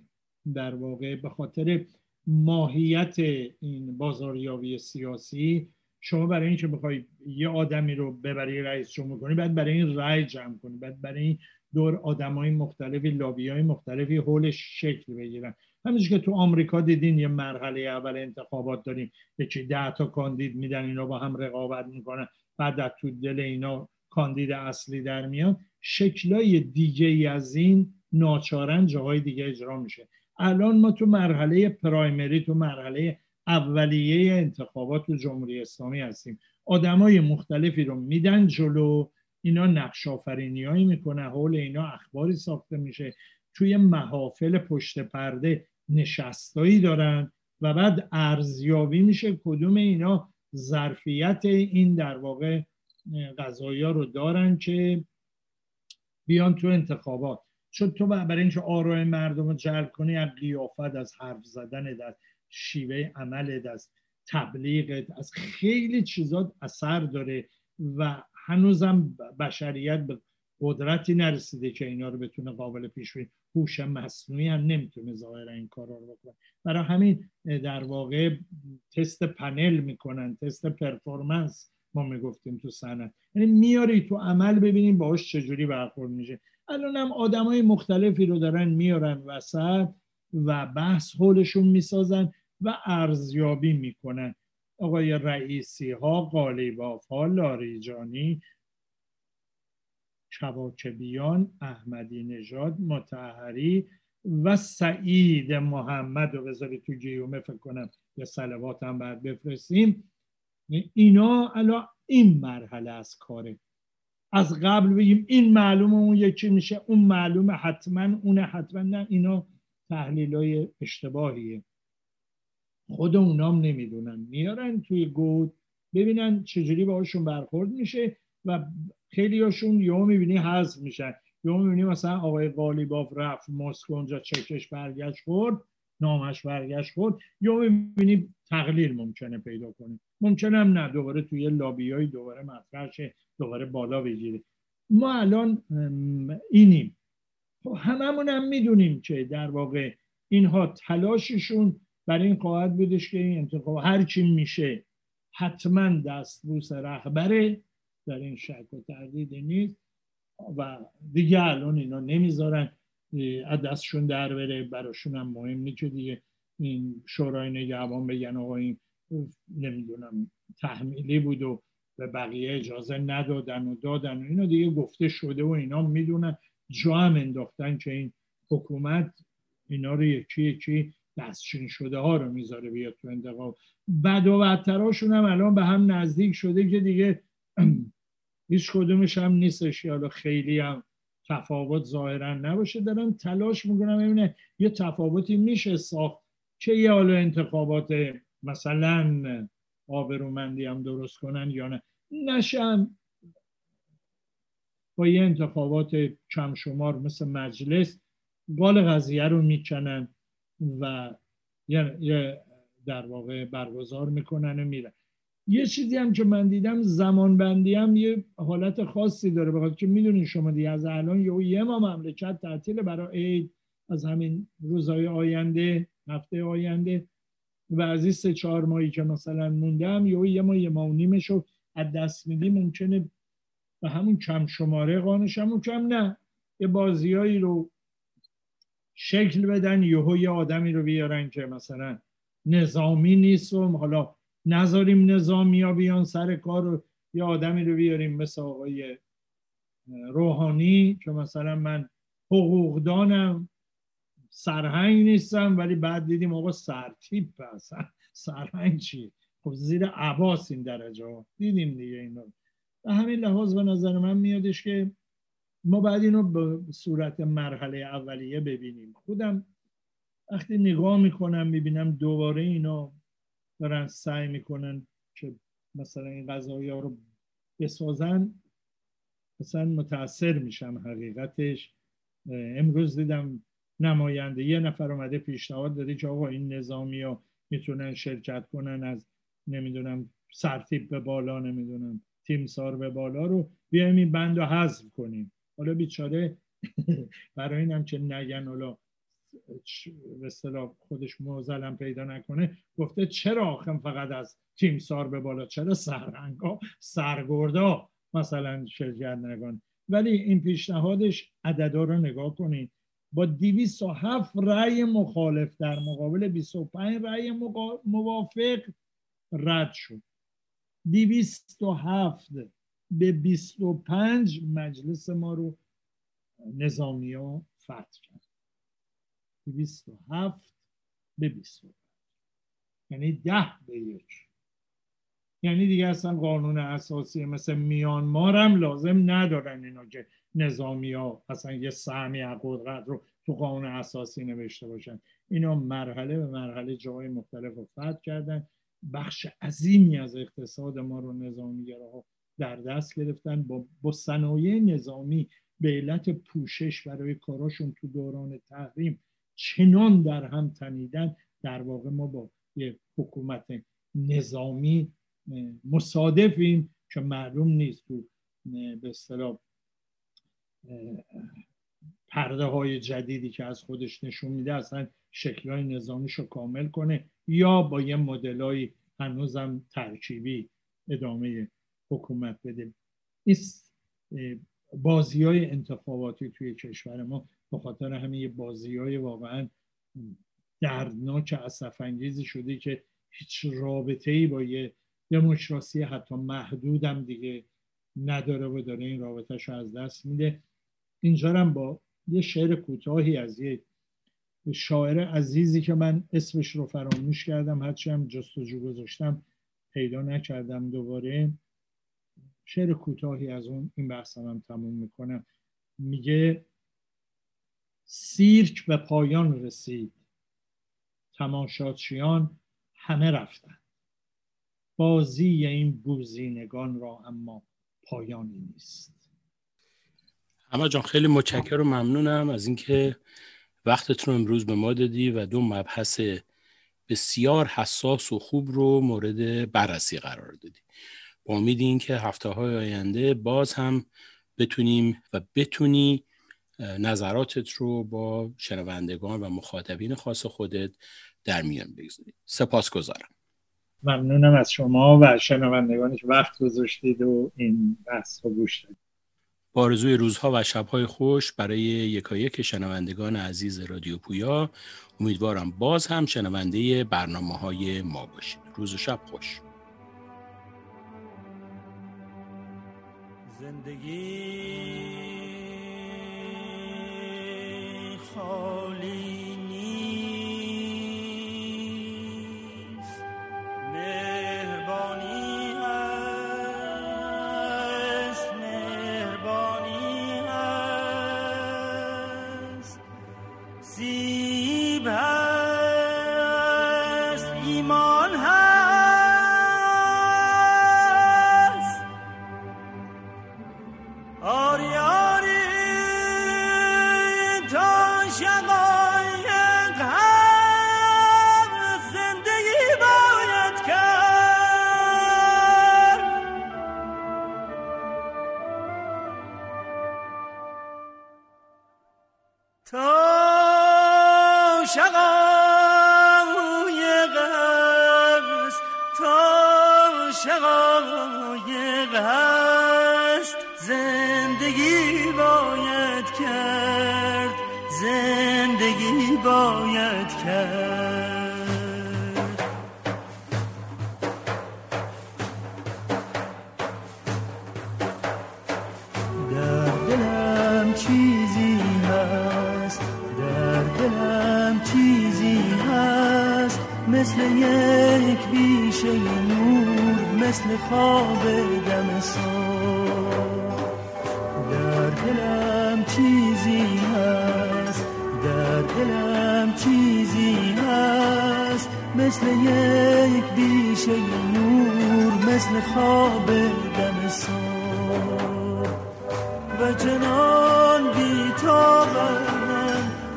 در واقع به خاطر ماهیت این بازاریابی سیاسی شما برای اینکه بخوای یه آدمی رو ببری رئیس جمهور کنی بعد برای این رأی جمع کنی بعد برای این دور آدمای مختلفی لابی های مختلفی حولش شکل بگیرن. همینجور که تو آمریکا دیدین یه مرحله اول انتخابات داریم یکی ده تا کاندید میدن اینا با هم رقابت می‌کنن بعد تو دل اینا کاندید اصلی در میان شکلای دیگه ای از این ناچارن جاهای دیگه اجرا میشه. الان ما تو مرحله پرایمری تو مرحله اولیه انتخابات تو جمهوری اسلامی هستیم. آدمای مختلفی رو میدن جلو اینا نقش آفرینی هایی می‌کنه حول اینا اخباری ساخته میشه. توی محافل پشت پرده نشستایی دارن و بعد ارزیابی میشه کدوم اینا ظرفیت این در واقع قضایی ها رو دارن که بیان تو انتخابات. چون تو برای اینکه آرای مردم رو جلب کنی از قیافت از حرف زدن از شیوه عمل از تبلیغ از خیلی چیزات اثر داره و هنوزم بشریت به قدرتی نرسیده که اینا رو بتونه قابل پیش بینی. هوش مصنوعی هم نمی‌تونه ظاهرا این کارا رو بکنه. برای همین در واقع تست پنل می‌کنن تست پرفورمنس. ما می‌گفتیم تو صنعت. یعنی میاری تو عمل ببینیم باهاش چجوری برخورد میشه. الان هم آدم های مختلفی رو دارن میارن وسط و بحث حولشون می‌سازن و ارزیابی می‌کنن. آقای رئیسی ها قالیباف ها لاریجانی چواکبیان احمدی نژاد متحری و سعید محمد رو بذاری تو گیومه فکر کنم یا سلوات هم بعد بفرستیم. اینا الان این مرحله از کاره. از قبل بگیم این معلومه اون یکی میشه اون معلومه حتما اون حتما نه. اینا تحلیل های اشتباهیه. خود اونام نمی‌دونن. میارن توی گود ببینن چجوری باهاشون برخورد میشه و خیلی هاشون یا می‌بینی حذف میشن. یا می‌بینی مثلا آقای قالیباف رفت مسکو اونجا چکش برگشت خورد. نامش برگشت خورد یا می‌بینی تقلیل ممکنه پیدا کنیم ممکنه هم نه دوباره توی لابی دوباره مطرح دوباره بالا بگیره. ما الان اینیم. خب هممون هم می‌دونیم که در واقع اینها تلاششون برای این خواهد بودش که این انتخاب هر چی میشه حتما دستبوس رهبره در این شک و تردید نیست و دیگه الان اینا نمی‌ذارن. از دستشون در بره براشون هم مهم نیست که دیگه این شورای نگهبان بگن آقا این نمی‌دونم تحمیلی بود و به بقیه اجازه ندادن و دادن و اینا دیگه گفته شده و اینا می‌دونن. جا هم انداختن که این حکومت اینا رو یکی یکی دستچین شده ها رو می‌ذاره بیاد تو انتقاب بد و بدتراشون هم الان به هم نزدیک شده که دیگه هیچ کدومش هم نیستش. یا خیلی هم تفاوت ظاهرا نباشه. دارم تلاش می‌کنم ببینه یه تفاوتی میشه ساخت که یه حالا انتخابات مثلا آبرومندی هم درست کنن یا نه. نشم. با یه انتخابات کم شمار مثل مجلس بال قضیه رو می‌کنن و یه در واقع برگزار می‌کنن و میرن. یه چیزی هم که من دیدم زمان بندی هم یه حالت خاصی داره. بخاطر که می‌دونین شما دیگه از الان یه یه ما مملکت تعطیل برای عید از همین روزهای آینده هفته آینده و از این سه چهار ماهی که مثلا موندم یه یه ما یه ما و نیمش رو از دست میدی ممکنه به همون کم شماره قانش همون کم نه. یه بازیایی رو شکل بدن یهو یه آدمی رو بیارن که مثلا نظامی نیست و حالا نذاریم نظامی ها بیان سر کار یه آدمی رو بیاریم مثل آقای روحانی که مثلا من حقوقدانم سرهنگ نیستم ولی بعد دیدیم آقا سرتیپ هستن. سرهنگ چی؟ خب زیر عباس این درجه ها. دیدیم دیگه اینو. به همین لحاظ به نظر من میادش که ما بعد اینو به صورت مرحله اولیه ببینیم. خودم وقتی نگاه می‌کنم می‌بینم دوباره اینا دارن سعی می‌کنن که مثلا این غذایی ها رو بسازن مثلا متاثر میشم حقیقتش. امروز دیدم نماینده یه نفر اومده پیشنهاد داده که آقا این نظامی ها می‌تونن شرکت کنن از نمی‌دونم سرتیب به بالا نمی‌دونم تیمسار به بالا رو بیایم این بند رو حذف کنیم. حالا بیچاره برای اینم که نگن حالا به خودش موزلم پیدا نکنه گفته چرا آخم فقط از تیمسار به بالا؟ چرا سرهنگا سرگردا مثلا شرکت نکن ولی این پیشنهادش عددا رو نگاه کنید با 207 رأی مخالف در مقابل 25 رأی موافق رد شد. 207 به 25 مجلس ما رو نظامی ها فتح کرد. 207 به 25 یعنی 10 به یک. یعنی دیگه اصلا قانون اساسی مثل میانمار هم لازم ندارن اینا که نظامی ها اصلا یه سهمی قدرت رو تو قانون اساسی نوشته باشن. اینا مرحله به مرحله جای مختلف رو فتح کردن. بخش عظیمی از اقتصاد ما رو نظامی ها در دست گرفتن. با, با صنایع نظامی به علت پوشش برای کاراشون تو دوران تحریم چنان در هم تنیدن در واقع ما با یه حکومت نظامی مصادفیم که معلوم نیست تو به اصطلاح پرده های جدیدی که از خودش نشون میده اصلا شکلهای نظامیش رو کامل کنه یا با یه مدل هنوزم ترکیبی ادامه حکومت بده. این بازی های انتخاباتی توی کشور ما به خاطر همین یه بازی های واقعا دردناک اصف انگیزی شده که هیچ رابطه ای با یه دموکراسی حتی محدودم دیگه نداره و داره این رابطهش رو از دست میده. اینجا هم با یه شعر کوتاهی از یه شاعر عزیزی که من اسمش رو فراموش کردم هرچی هم جستجو گذاشتم پیدا نکردم دوباره. شعر کوتاهی از اون این بحثم هم تموم می‌کنم. میگه سیرک به پایان رسید. تماشاچیان همه رفتن بازی این بوزینگان را اما پایانی نیست. اما جان خیلی متشکرم و ممنونم از اینکه وقتتون امروز به ما دادی و دو مبحث بسیار حساس و خوب رو مورد بررسی قرار دادی. با امید این که هفته های آینده باز هم بتونیم و بتونی نظراتت رو با شنوندگان و مخاطبین خاص خودت در میان بگذاری سپاس گذارم ممنونم از شما و شنوندگانی که وقت گذاشتید و این بحث رو گوش دادید. بارزوی روزها و شبهای خوش برای یکایک شنوندگان عزیز رادیو پویا امیدوارم باز هم شنونده برنامه های ما باشید. روز و شب خوش. زندگی holy یک بیشه نور مثل خواب دم در دلم چیزی هست در دلم چیزی هست. مثل یک بیشه نور مثل خواب دم و جنان بیتابم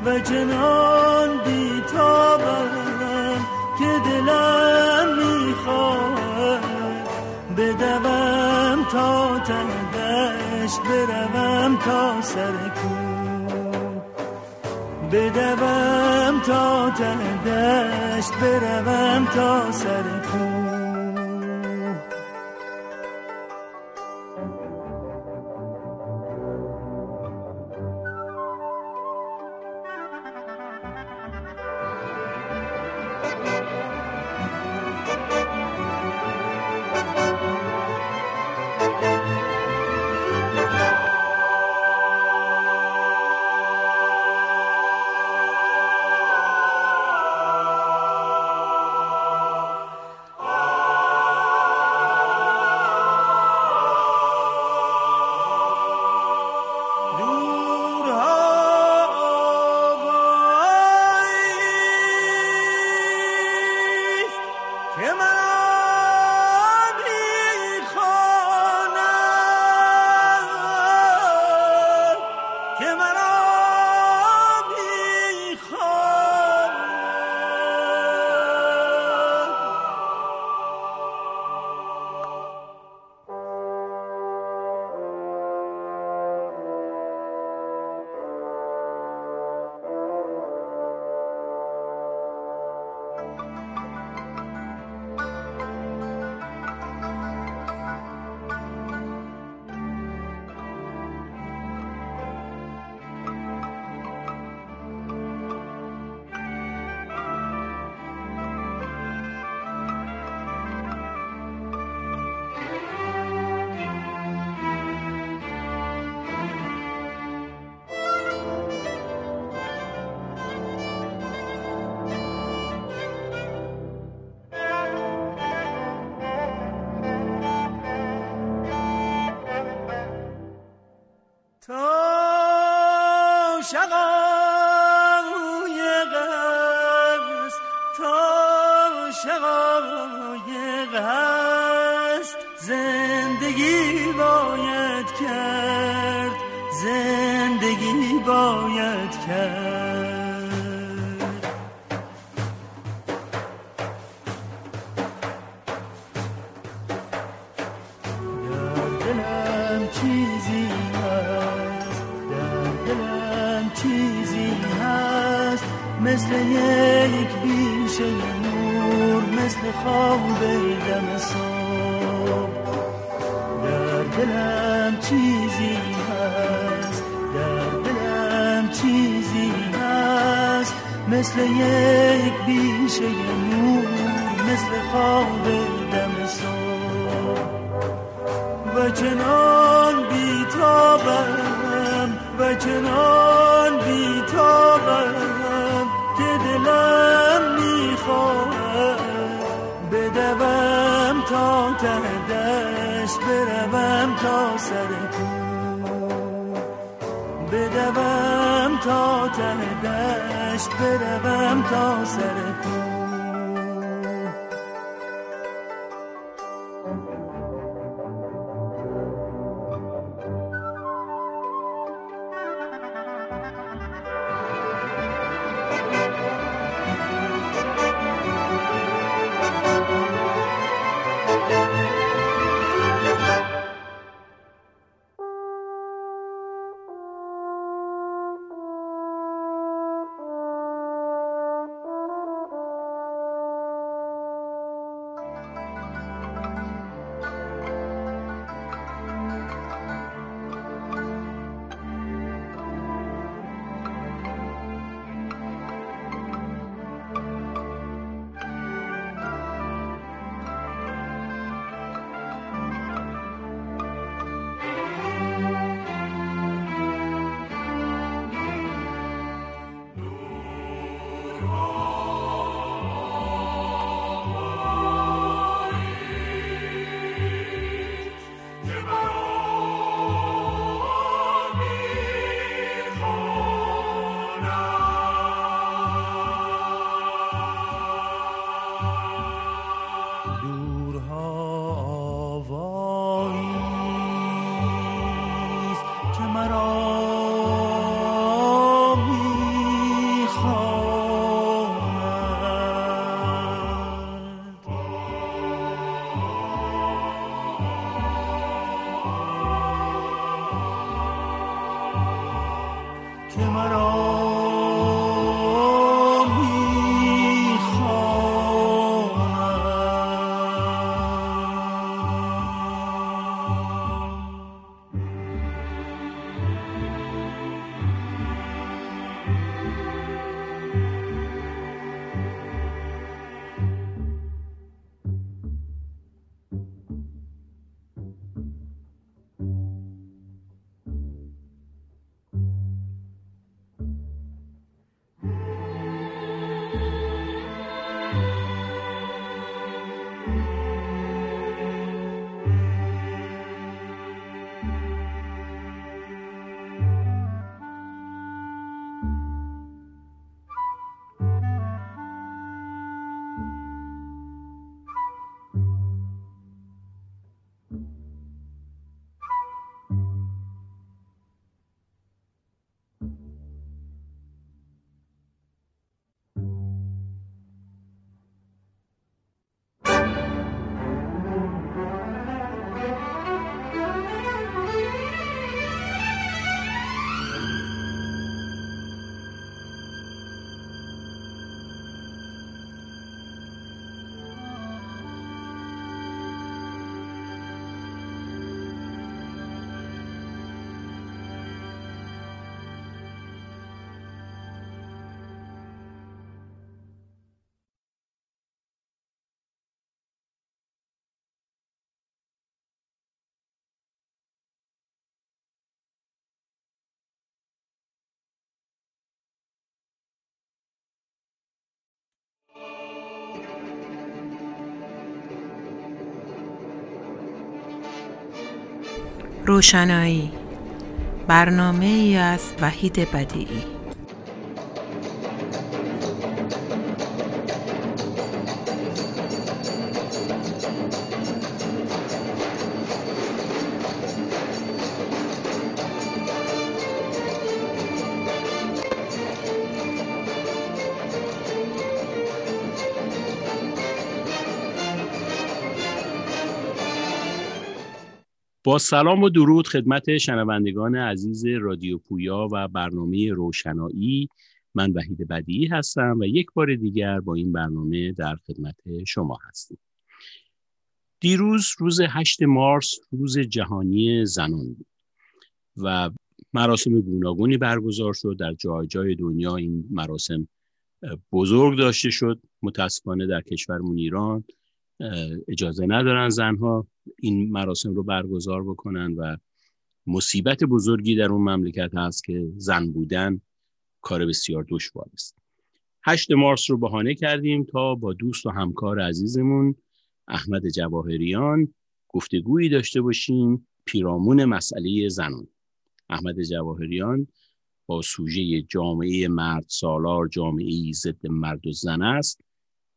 و جنان بیتابم که دلم بدوم تا تندش بروم تا سر کو بدوم تا تندش بروم تا سر کو غم و چنان بیتابم که دلم می بدوم تا ته دشت بروم تا سر بدوم تا ته دشت بروم تا سر روشنایی. برنامه ای از وحید بدیعی. با سلام و درود خدمت شنوندگان عزیز رادیو پویا و برنامه روشنایی. من وحید بدیعی هستم و یک بار دیگر با این برنامه در خدمت شما هستیم. دیروز روز 8 مارس روز جهانی زنان بود و مراسم گوناگونی برگزار شد. در جای جای دنیا این مراسم بزرگ داشته شد. متاسفانه در کشورمون ایران اجازه ندارن زنها این مراسم رو برگزار بکنن و مصیبت بزرگی در اون مملکت هست که زن بودن کار بسیار دشوار است. 8 مارس رو بهانه کردیم تا با دوست و همکار عزیزمون احمد جواهریان گفتگویی داشته باشیم پیرامون مسئله زنان. احمد جواهریان با سوژه جامعه مرد سالار جامعه ضد مرد و زن است.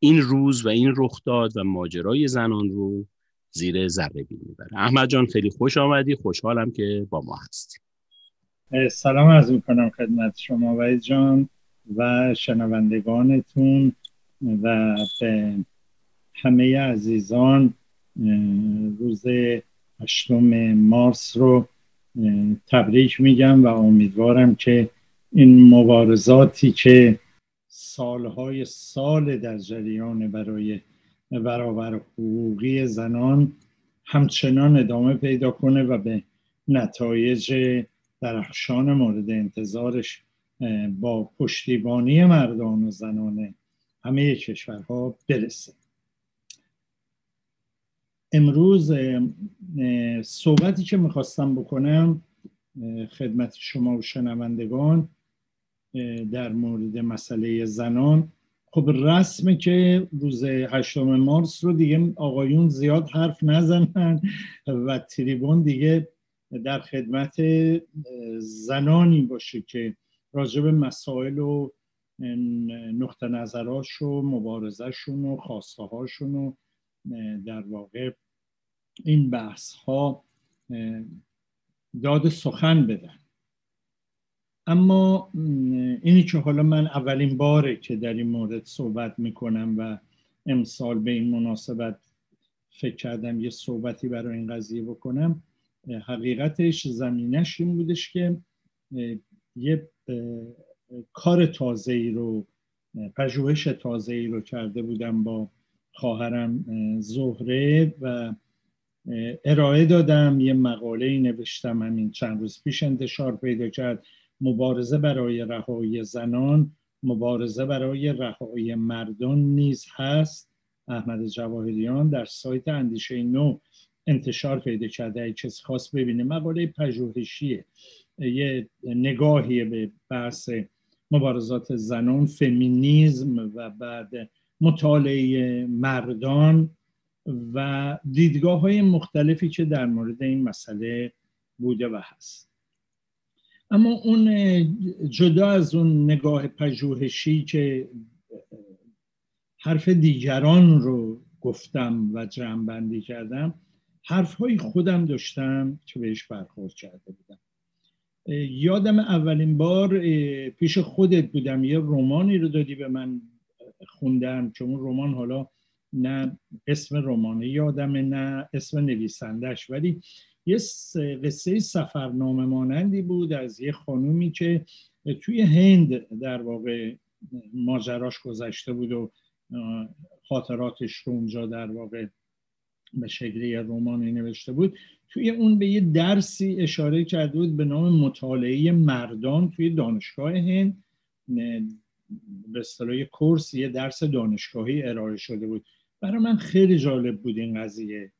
این روز و این رخداد و ماجرای زنان رو زیر ذره بین می‌بره. احمد جان خیلی خوش آمدی. خوشحالم که با ما هستی. سلام از می‌کنم خدمت شما و جان و شنوندگانتون و به همه عزیزان روز هشتم مارس رو تبریک میگم و امیدوارم که این مبارزاتی که سالهای سال در جریان برای برابر حقوقی زنان همچنان ادامه پیدا کنه و به نتایج درخشان مورد انتظارش با پشتیبانی مردان و زنان همه کشورها برسه. امروز صحبتی که می‌خواستم بکنم خدمت شما و شنوندگان در مورد مسئله زنان. خب رسمه که روز هشتم مارس رو دیگه آقایون زیاد حرف نزنن و تریبون دیگه در خدمت زنانی باشه که راجب مسائل و نقطه نظراش و مبارزهشون و خواسته هاشون و در واقع این بحث ها داد سخن بدن. اما اینی که حالا من اولین باره که در این مورد صحبت می‌کنم و امسال به این مناسبت فکر کردم یه صحبتی برای این قضیه بکنم حقیقتش زمینش این بودش که یه کار تازه ای رو پژوهش تازه ای رو کرده بودم با خواهرم زهره و ارائه دادم یه مقاله ای نوشتم همین چند روز پیش انتشار پیدا کرد. مبارزه برای رهایی زنان مبارزه برای رهایی مردان نیز هست. احمد جواهریان در سایت اندیشه نو انتشار پیدا کرده. کسی خواست ببینه مقاله پژوهشیه یه نگاهی به بحث مبارزات زنان فمینیزم و بعد مطالعه مردان و دیدگاه های مختلفی که در مورد این مسئله بوده و هست. اما اون جدا از اون نگاه پژوهشی که حرف دیگران رو گفتم و جمع کردم حرف های خودم داشتم که بهش برخورد کرده بودم. یادم اولین بار پیش خودت بودم. یه رومانی رو دادی به من خوندم چون رمان حالا نه اسم رمانه یادم نه اسم نویسندش ولی یه قصه سفرنامه مانندی بود از یه خانومی که توی هند در واقع ماجراش گذشته بود و خاطراتش رو اونجا در واقع به شکلی رومانی نوشته بود. توی اون به یه درسی اشاره کرده بود به نام مطالعه مردان توی دانشگاه هند. به اصطلاح کورس یه درس دانشگاهی ارائه شده بود. برای من خیلی جالب بود این قضیه.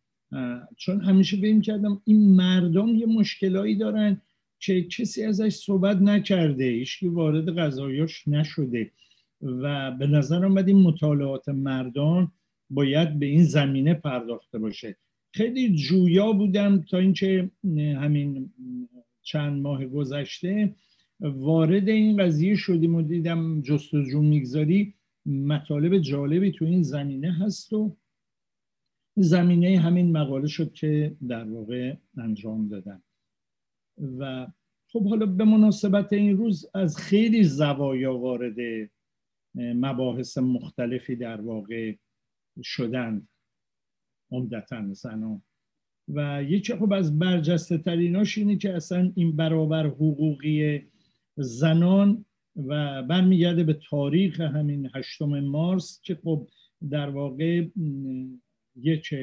چون همیشه بیم کردم این مردم یه مشکلایی دارن که کسی ازش صحبت نکرده ایشکی وارد غذایاش نشده. و به نظر آمد این مطالعات مردان باید به این زمینه پرداخته باشه. خیلی جویا بودم تا اینکه همین چند ماه گذشته وارد این قضیه شدیم و دیدم جستجو می‌گذاری مطالب جالبی تو این زمینه هست و زمینه همین مقاله شد که در واقع انجام دادم و خب حالا به مناسبت این روز از خیلی زوایا وارد مباحث مختلفی در واقع شدند عمدتا زنان. و یکی خب از برجسته تریناش اینه که اصلا این برابر حقوقی زنان و برمیگرده به تاریخ همین هشتم مارس که خب در واقع یک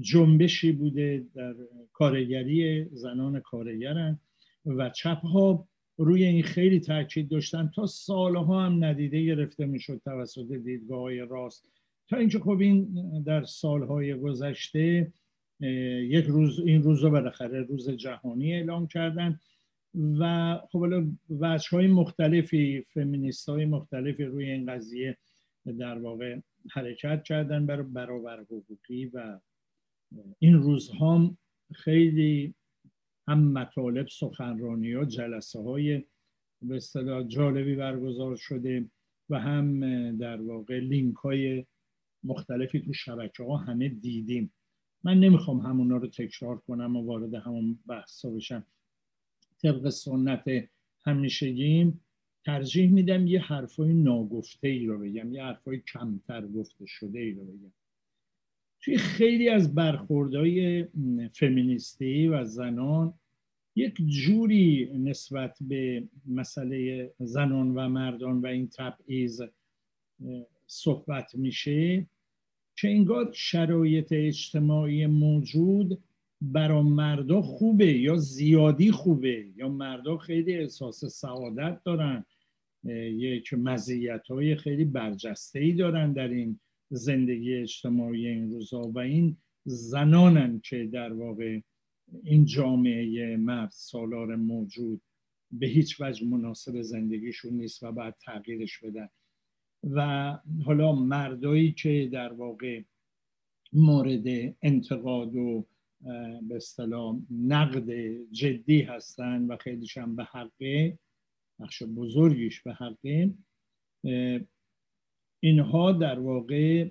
جنبشی بوده در کارگری زنان کارگرن و چپ ها روی این خیلی تاکید داشتن. تا سالها هم ندیده گرفته می‌شد توسط دیدگاه های راست. تا اینکه خب این در سالهای گذشته یک روز این روز رو بالاخره روز جهانی اعلام کردن و خب حالا وجه های مختلفی فمینیست های مختلفی روی این قضیه در واقع حرکت کردن برای برابر حقوقی و این روزها خیلی هم مطالب سخنرانی ها جلسه های به اصطلاح جالبی برگزار شده و هم در واقع لینک های مختلفی تو شبکه ها همه دیدیم. من نمی‌خوام همونا رو تکرار کنم و وارد همون بحث بشم. طبق سنت همیشگیم ترجیح میدم یه حرفای ناگفته ای رو بگم یه حرفای کمتر گفته شده ای رو بگم. توی خیلی از برخوردهای فمینیستی و زنان یک جوری نسبت به مسئله زنان و مردان و این تبعیض صحبت میشه که انگار شرایط اجتماعی موجود برا مردا خوبه یا زیادی خوبه یا مردا خیلی احساس سعادت دارن. یک مزیت های خیلی برجسته ای دارن در این زندگی اجتماعی این روزا و این زنانن که در واقع این جامعه مرد سالار موجود به هیچ وجه مناسب زندگیشون نیست و باید تغییرش بدن. و حالا مردایی که در واقع مورد انتقاد و به اصطلاح نقد جدی هستن و خیلیش هم به حقه بخش بزرگیش به حقه اینها در واقع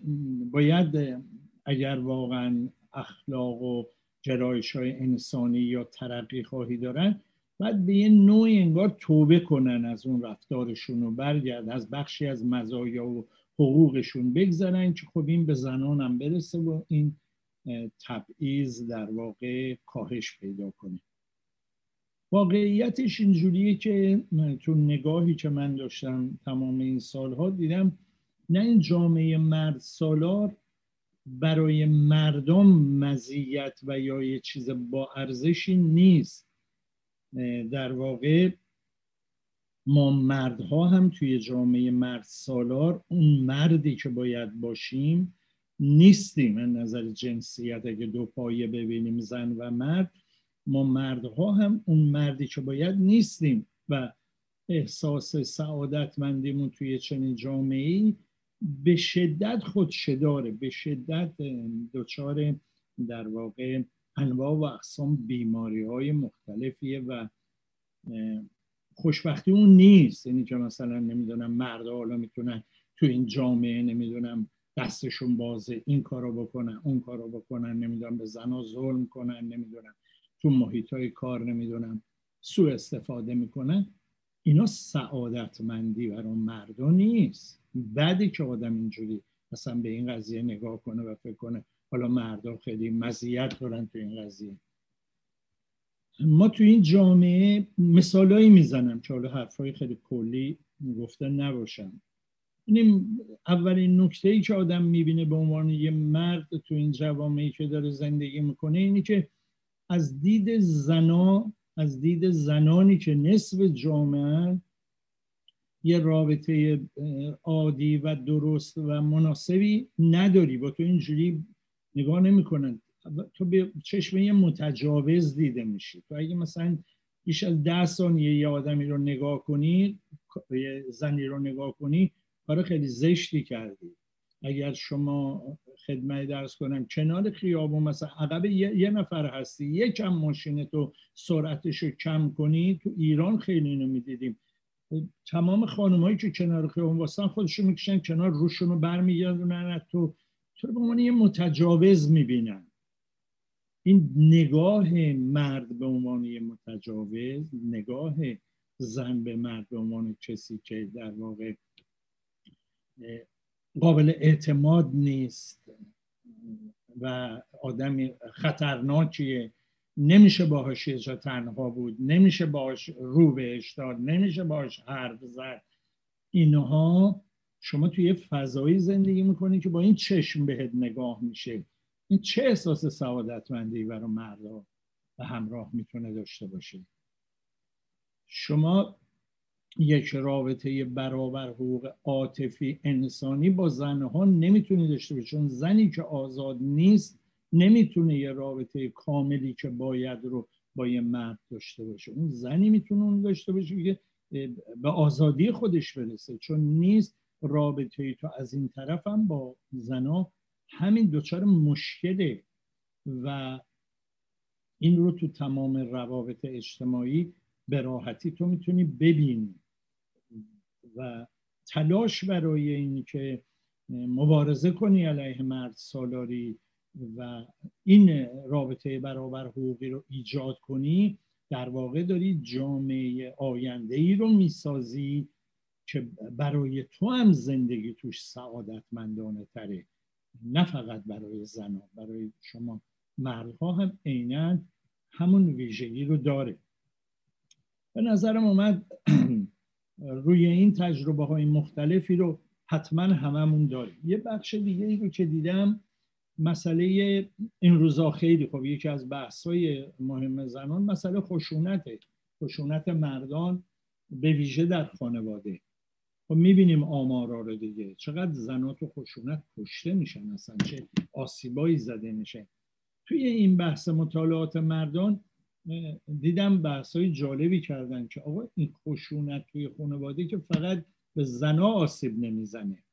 باید اگر واقعا اخلاق و جرایش های انسانی یا ترقی خواهی دارن باید به یه نوعی انگار توبه کنن از اون رفتارشون و برگرد از بخشی از مزایا و حقوقشون بگذارن که خب این به زنان هم برسه و این تبعیض در واقع کاهش پیدا کنه. واقعیتش اینجوریه که تو نگاهی که من داشتم تمام این سالها دیدم نه این جامعه مرد سالار برای مردم مزیت و یا یه چیز با ارزشی نیست. در واقع ما مردها هم توی جامعه مرد سالار اون مردی که باید باشیم نیستیم از نظر جنسیت. اگه دو پایه ببینیم زن و مرد ما مردها هم اون مردی که باید نیستیم و احساس سعادتمندیمون توی چنین جامعه به شدت خودشداره به شدت دچار در واقع انواع و اقسام بیماری های مختلفیه و خوشبختی اون نیست. یعنی که مثلا نمی‌دونم مرد حالا می‌تونن تو این جامعه نمی‌دونم دستشون بازه این کارو بکنن اون کارو بکنن نمی‌دونم به زنا ظلم کنن نمی‌دونم. تو محیط های کار نمی‌دونم سوء استفاده می‌کنن. اینا سعادتمندی برای مردم نیست. بعدی که آدم اینجوری مثلا به این قضیه نگاه کنه و فکر کنه حالا مردم خیلی مزیت دارن تو این قضیه. ما تو این جامعه مثالایی می‌زنم. که حالا حرفای خیلی کلی گفته نباشم. این اولین نکته ای که آدم می‌بینه به عنوان یه مرد تو این جوامعی که داره زندگی می‌کنه اینی که از دید زنا از دید زنانی که نصف جامعه یه رابطه عادی و درست و مناسبی نداری. با تو اینجوری نگاه نمی‌کنن. تو به چشم یه متجاوز دیده میشی. تو اگه مثلا بیش از ده ثانیه یه آدمی رو نگاه کنی یه زنی رو نگاه کنی کار خیلی زشتی کردی. اگر شما خدمت درس کنم کنار خیابون مثلا عقب یه،, نفر هستی یکم ماشین تو سرعتش رو کم کنی تو ایران خیلی اینو می‌دیدیم. تمام خانمایی که کنار خیابون واسطن خودشون می‌کشن کنار روشون رو برمیگردونن تو تو به عنوان یه متجاوز می‌بینن. این نگاه مرد به عنوان یه متجاوز نگاه زن به مرد به عنوان کسی که در واقع قابل اعتماد نیست و آدمی خطرناکیه. نمیشه باهاش یه تنها بود نمیشه باهاش رو بهش داد نمیشه باهاش حرف زد. اینها شما توی فضایی زندگی می‌کنی که با این چشم بهت نگاه میشه. این چه احساس سعادتمندی برای مردا و همراه می‌تونه داشته باشه؟ شما یک رابطه برابر حقوق عاطفی انسانی با زنها نمی‌تونی داشته باشه چون زنی که آزاد نیست نمی‌تونه یه رابطه کاملی که باید رو با یه مرد داشته باشه. اون زنی می‌تونه اون داشته باشه که به آزادی خودش برسه. چون نیست رابطه تو از این طرف هم با زنا همین دوچار مشکله و این رو تو تمام روابط اجتماعی به راحتی تو می‌تونی ببینی. و تلاش برای اینی که مبارزه کنی علیه مرد سالاری و این رابطه برابر حقوقی رو ایجاد کنی در واقع داری جامعه آینده ای رو می‌سازی که برای تو هم زندگی توش سعادتمندانه تره. نه فقط برای زنها برای شما مردها هم عینا همون ویژگی رو داره. به نظرم اومد روی این تجربه های مختلفی رو حتما هممون داریم. یه بخش دیگه ای رو که دیدم مسئله این روزا خیلی خب یکی از بحث های مهم زنان مسئله خشونته. خشونت مردان به ویژه در خانواده. خب می‌بینیم آمارا رو دیگه. چقدر زنات و خشونت کشته میشن اصلا؟ چه آسیبایی زده میشه؟ توی این بحث مطالعات مردان دیدم بحث های جالبی کردن که آقا این خشونت توی خانواده که فقط به زنا آسیب نمی‌زنه.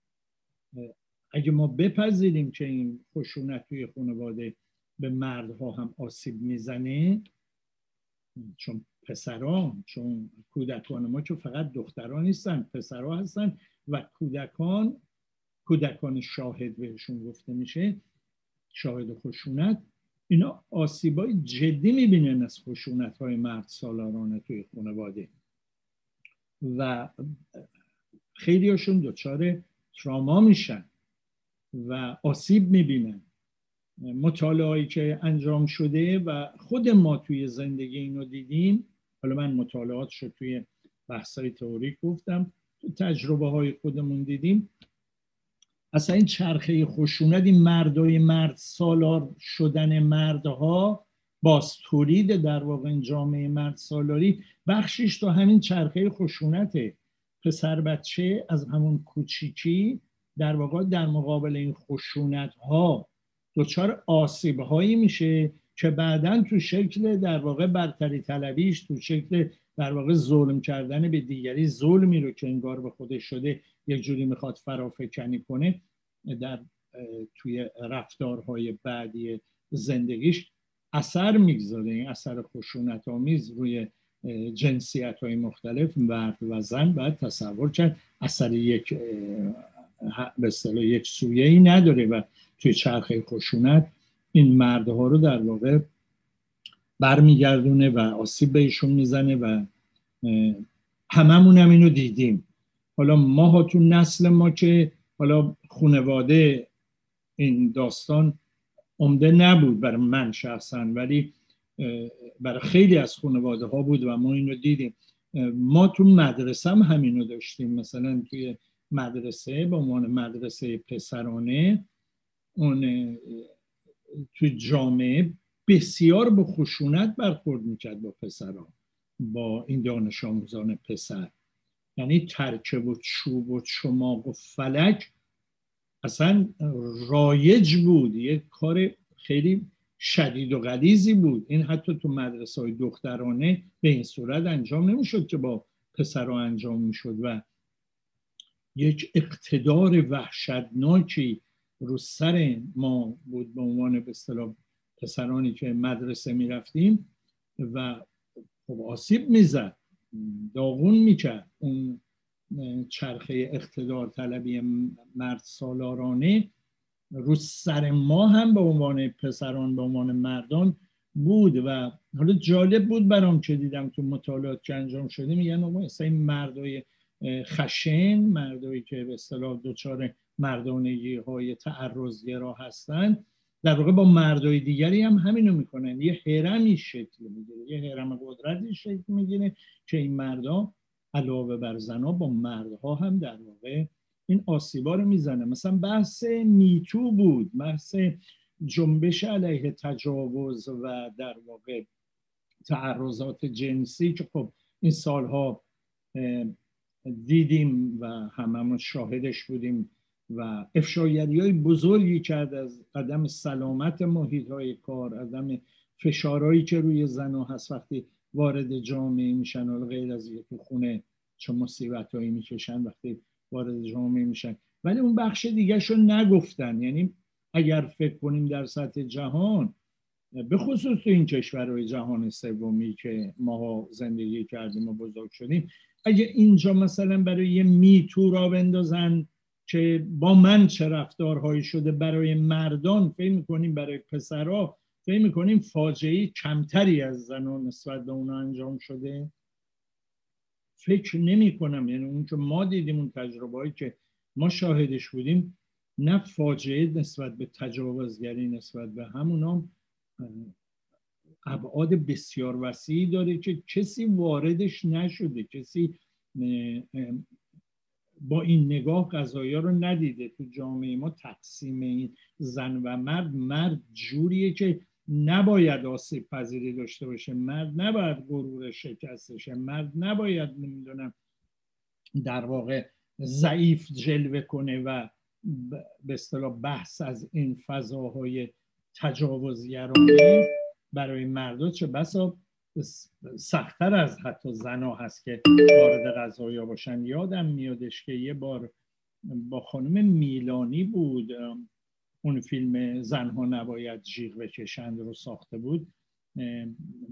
اگه ما بپذیریم که این خشونت توی خانواده به مردها هم آسیب می‌زنه چون پسران چون کودکان ما که فقط دختران نیستن پسرها هستن و کودکان کودکان شاهد بهشون گفته میشه شاهد خشونت اینا آسیبای جدی می‌بینن از خشونت های مرد سالارانه توی خانواده. و خیلی هاشون دچار تراما میشن و آسیب می‌بینن. مطالعاتی که انجام شده و خود ما توی زندگی اینو دیدیم حالا من مطالعات شد توی بحثای تئوریک گفتم تو تجربه های خودمون دیدیم اصلا این چرخه خشونت این مردای مرد سالار شدن مردها باز تولید در واقع این جامعه مرد سالاری بخشش تو همین چرخه خشونته پسر بچه از همون کوچیکی در واقع در مقابل این خشونت ها دچار آسیب هایی میشه که بعدا تو شکل در واقع برتری طلبیش تو شکل در واقع ظلم کردن به دیگری ظلمی رو که انگار به خودش شده یک جوری می‌خواد فرافکنی کنه در توی رفتارهای بعدی زندگیش اثر می‌گذاره. این اثر خشونت آمیز روی جنسیت های مختلف مرد و زن باید تصور کرد. اثر یک به اصطلاح یک سویه ای نداره و توی چرخه خشونت این مردها رو در واقع برمیگردونه و آسیب بهشون می‌زنه و هممون هم اینو دیدیم. حالا ما تو نسل ما که حالا خونواده این داستان عمده نبود برای من شخصا ولی برای خیلی از خانواده ها بود و ما اینو دیدیم. ما تو مدرسه هم همینو داشتیم. مثلا توی مدرسه به عنوان مدرسه پسرانه اون تو جامعه بسیار به خشونت برخورد می‌کرد با پسران با این دانش آموزان پسر. یعنی ترکه و چوب و چماق و فلک اصلا رایج بود. یک کار خیلی شدید و غلیزی بود. این حتی تو مدرسه های دخترانه به این صورت انجام نمی‌شد که با پسرها انجام می‌شد و یک اقتدار وحشتناکی رو سر ما بود به عنوان به اصطلاح پسرانی که مدرسه می‌رفتیم و خب آسیب می‌زد. داغون می‌کرد. اون چرخه اقتدار طلبی مرد سالارانه رو سر ما هم به عنوان پسران به عنوان مردان بود و حالا جالب بود برام که دیدم تو مطالعات که انجام شده. میگن مثلا این مردای خشن مردایی که به اصطلاح دچار مردانگی های تعرضگرا هستن در واقع با مردای دیگری هم همینو می‌کنن. یه هرمی شکل می‌گیره. یه هرم قدرتی شکل می‌گیره که این مردا علاوه بر زنا با مردها هم در واقع این آسیبا رو می‌زنه مثلا بحث میتو بود. بحث جنبش علیه تجاوز و در واقع تعرضات جنسی که خب این سالها دیدیم و هممون شاهدش بودیم و افشاگری های بزرگی کرد از عدم سلامت محیط های کار عدم فشارهایی که روی زنها هست وقتی وارد جامعه میشن و غیر از تو خونه چه مصیبت هایی می‌کشن وقتی وارد جامعه میشن. ولی اون بخش دیگه نگفتن. یعنی اگر فکر کنیم در سطح جهان به خصوص تو این کشورهای جهان سومی که ما زندگی کردیم و بزرگ شدیم اگه اینجا مثلا برای یه میتو را بندازن که با من چه رفتارهایی شده برای مردان فکر می‌کنیم برای پسرها فکر می‌کنیم فاجعه کمتری از زنان نسبت به اونا انجام شده؟ فکر نمی کنم یعنی اون که ما دیدیم اون تجربه هایی که ما شاهدش بودیم نه فاجعه نسبت به تجاوزگری نسبت به همونا ابعاد بسیار وسیعی داره که کسی واردش نشده کسی با این نگاه قضایی رو ندیده. تو جامعه ما تقسیم این زن و مرد مرد جوریه که نباید آسیب پذیری داشته باشه. مرد نباید غرور شکستشه مرد نباید نمی‌دونم در واقع ضعیف جلوه کنه و به اصطلاح بحث از این فضاهای تجاوزگرانه برای مردا چه بسا سختتر از حتی زنا هست که وارد غذایا باشن. یادم میادش که یه بار با خانم میلانی بود اون فیلم زنها نباید جیغ بکشند رو ساخته بود.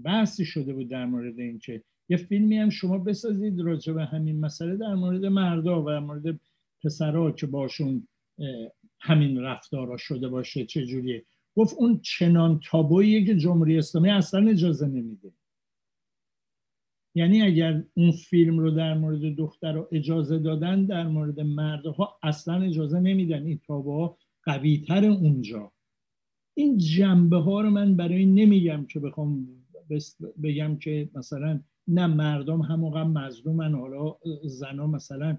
بحثی شده بود در مورد اینکه یه فیلمی هم شما بسازید راجع به همین مسئله در مورد مردا و در مورد پسرها که باشون همین رفتارا شده باشه چجوریه گفت اون چنان تابوییه که جمهوری اسلامی اصلا اجازه نمیده. یعنی اگر اون فیلم رو در مورد دختر رو اجازه دادن در مورد مردها اصلا اجازه نمیدن. این تابوها قوی تر اونجا. این جنبه ها رو من برای نمیگم که بخوام بگم که مثلا نه مردم هموقع مظلومن. حالا زنا مثلا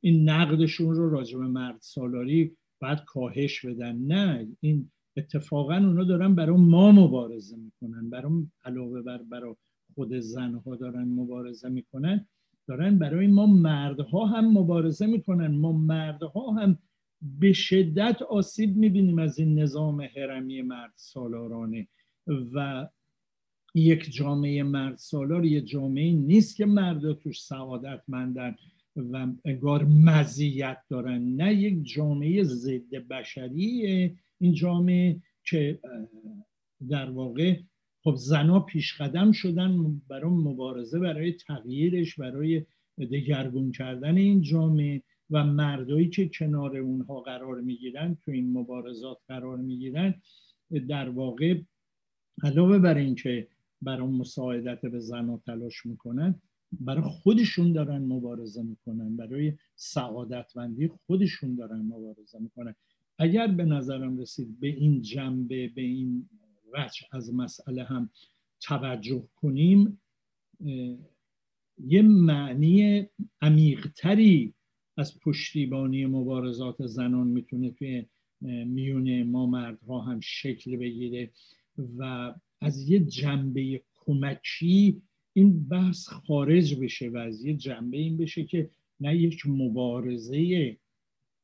این نقدشون رو راجع به مرد سالاری باید کاهش بدن. نه این اتفاقا اونا دارن برای ما مبارزه می‌کنن برای علاوه بر برای خود زنها دارن مبارزه می‌کنن دارن برای ما مردها هم مبارزه می‌کنن. ما مردها هم به شدت آسیب می‌بینیم از این نظام هرمی مرد سالارانه. و یک جامعه مرد سالار یه جامعه نیست که مردا توش سعادتمندن و انگار مزیت دارن. نه یک جامعه ضد بشریه این جامعه که در واقع خب زنا پیش قدم شدن برای مبارزه برای تغییرش برای دگرگون کردن این جامعه و مردایی که کنار اونها قرار می‌گیرن تو این مبارزات قرار می‌گیرن در واقع علاوه بر اینکه برای مساعدت به زنها تلاش می‌کنن برای خودشون دارن مبارزه می‌کنن برای سعادتمندی خودشون دارن مبارزه می‌کنن. اگر به نظرم رسید به این جنبه به این وجه از مسئله هم توجه کنیم یه معنی عمیقتری از پشتیبانی مبارزات زنان می‌تونه توی میون ما مردها هم شکل بگیره و از یه جنبه کمکی این بحث خارج بشه و از یه جنبه این بشه که نه یک مبارزه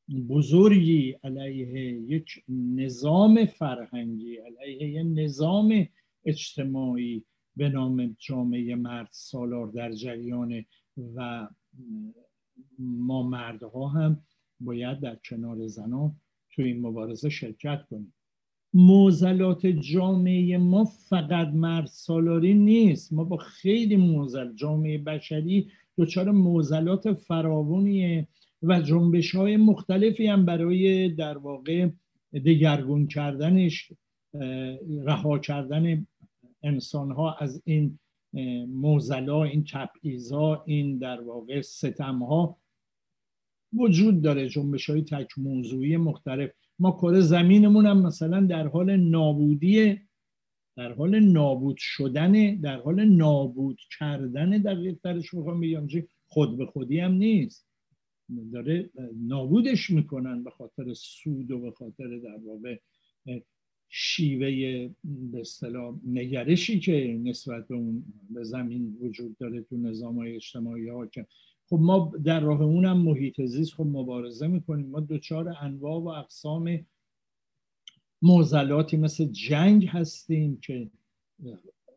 بزرگی علیه یک نظام فرهنگی علیه یک نظام اجتماعی به نام جامعه مرد سالار در جریان و ما مردها هم باید در کنار زنان تو این مبارزه شرکت کنیم. موزلات جامعه ما فقط مرد سالاری نیست. ما با خیلی موزل جامعه بشری دچار موزلات فراونیه و جنبش های مختلفی هم برای در واقع دگرگون کردنش رها کردن انسان ها از این موزلا این تبعیضا این در واقع ستم ها وجود داره جنبش های تک موضوعی مختلف. ما کره زمینمون هم مثلا در حال نابودی در حال نابود شدن در حال نابود کردن دقیق ترش می‌خوام بگم خود به خودی هم نیست. داره نابودش می‌کنن به خاطر سود و به خاطر در واقع شیوه به اصطلاح نگرشی که نسبت به اون به زمین وجود داره تو نظام های اجتماعی ها که خب ما در راه اونم محیط زیست خب مبارزه می‌کنیم. ما دوچار انواع و اقسام موزلاتی مثل جنگ هستیم که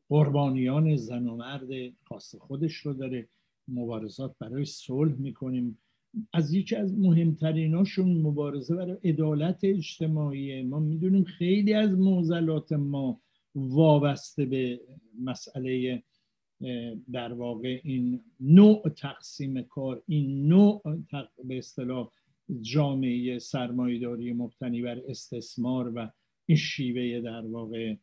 قربانیان زن و مرد خاص خودش رو داره مبارزات برای صلح می‌کنیم. از یکی از مهمتریناشون مبارزه برای عدالت اجتماعی. ما می‌دونیم خیلی از موزلات ما وابسته به مسئله در واقع این نوع تقسیم کار این نوع به اصطلاح جامعه سرمایداری مبتنی بر استثمار و این شیوه در واقع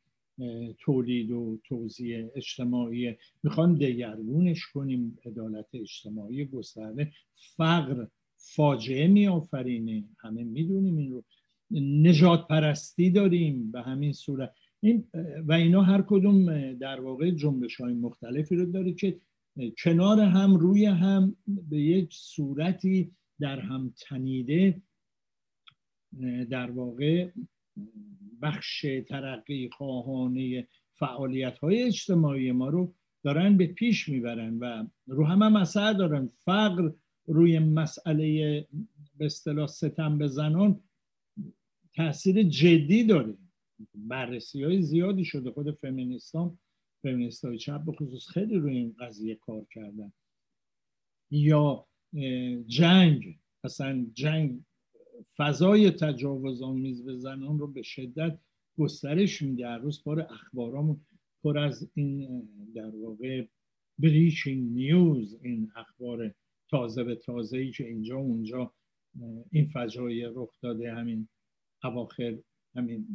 تولید و توزیع اجتماعی می‌خوان دگرگونش کنیم عدالت اجتماعی گسترده فقر فاجعه میآفرینه. همه می‌دونیم این رو. نجات پرستی داریم به همین صورت. این و اینا هر کدوم در واقع جنبش های مختلفی رو داره که کنار هم روی هم به یک صورتی در هم تنیده در واقع بخش ترقی خواهانه فعالیت های اجتماعی ما رو دارن به پیش می‌برن و رو هم هم اثر دارن. فقر روی مسئله به اصطلاح ستم به زنان تاثیر جدی داره. بررسی های زیادی شده. خود فمینیستان فمینیست های چپ به خصوص خیلی روی این قضیه کار کردن. یا جنگ. اصلا جنگ فضای تجاوز آمیز به زنان رو به شدت گسترش میده. هر روز بار اخبارامون پر از این در واقع بریشینگ نیوز این اخبار تازه به تازه ای که اینجا اونجا این فجایع رخ داده همین اواخر همین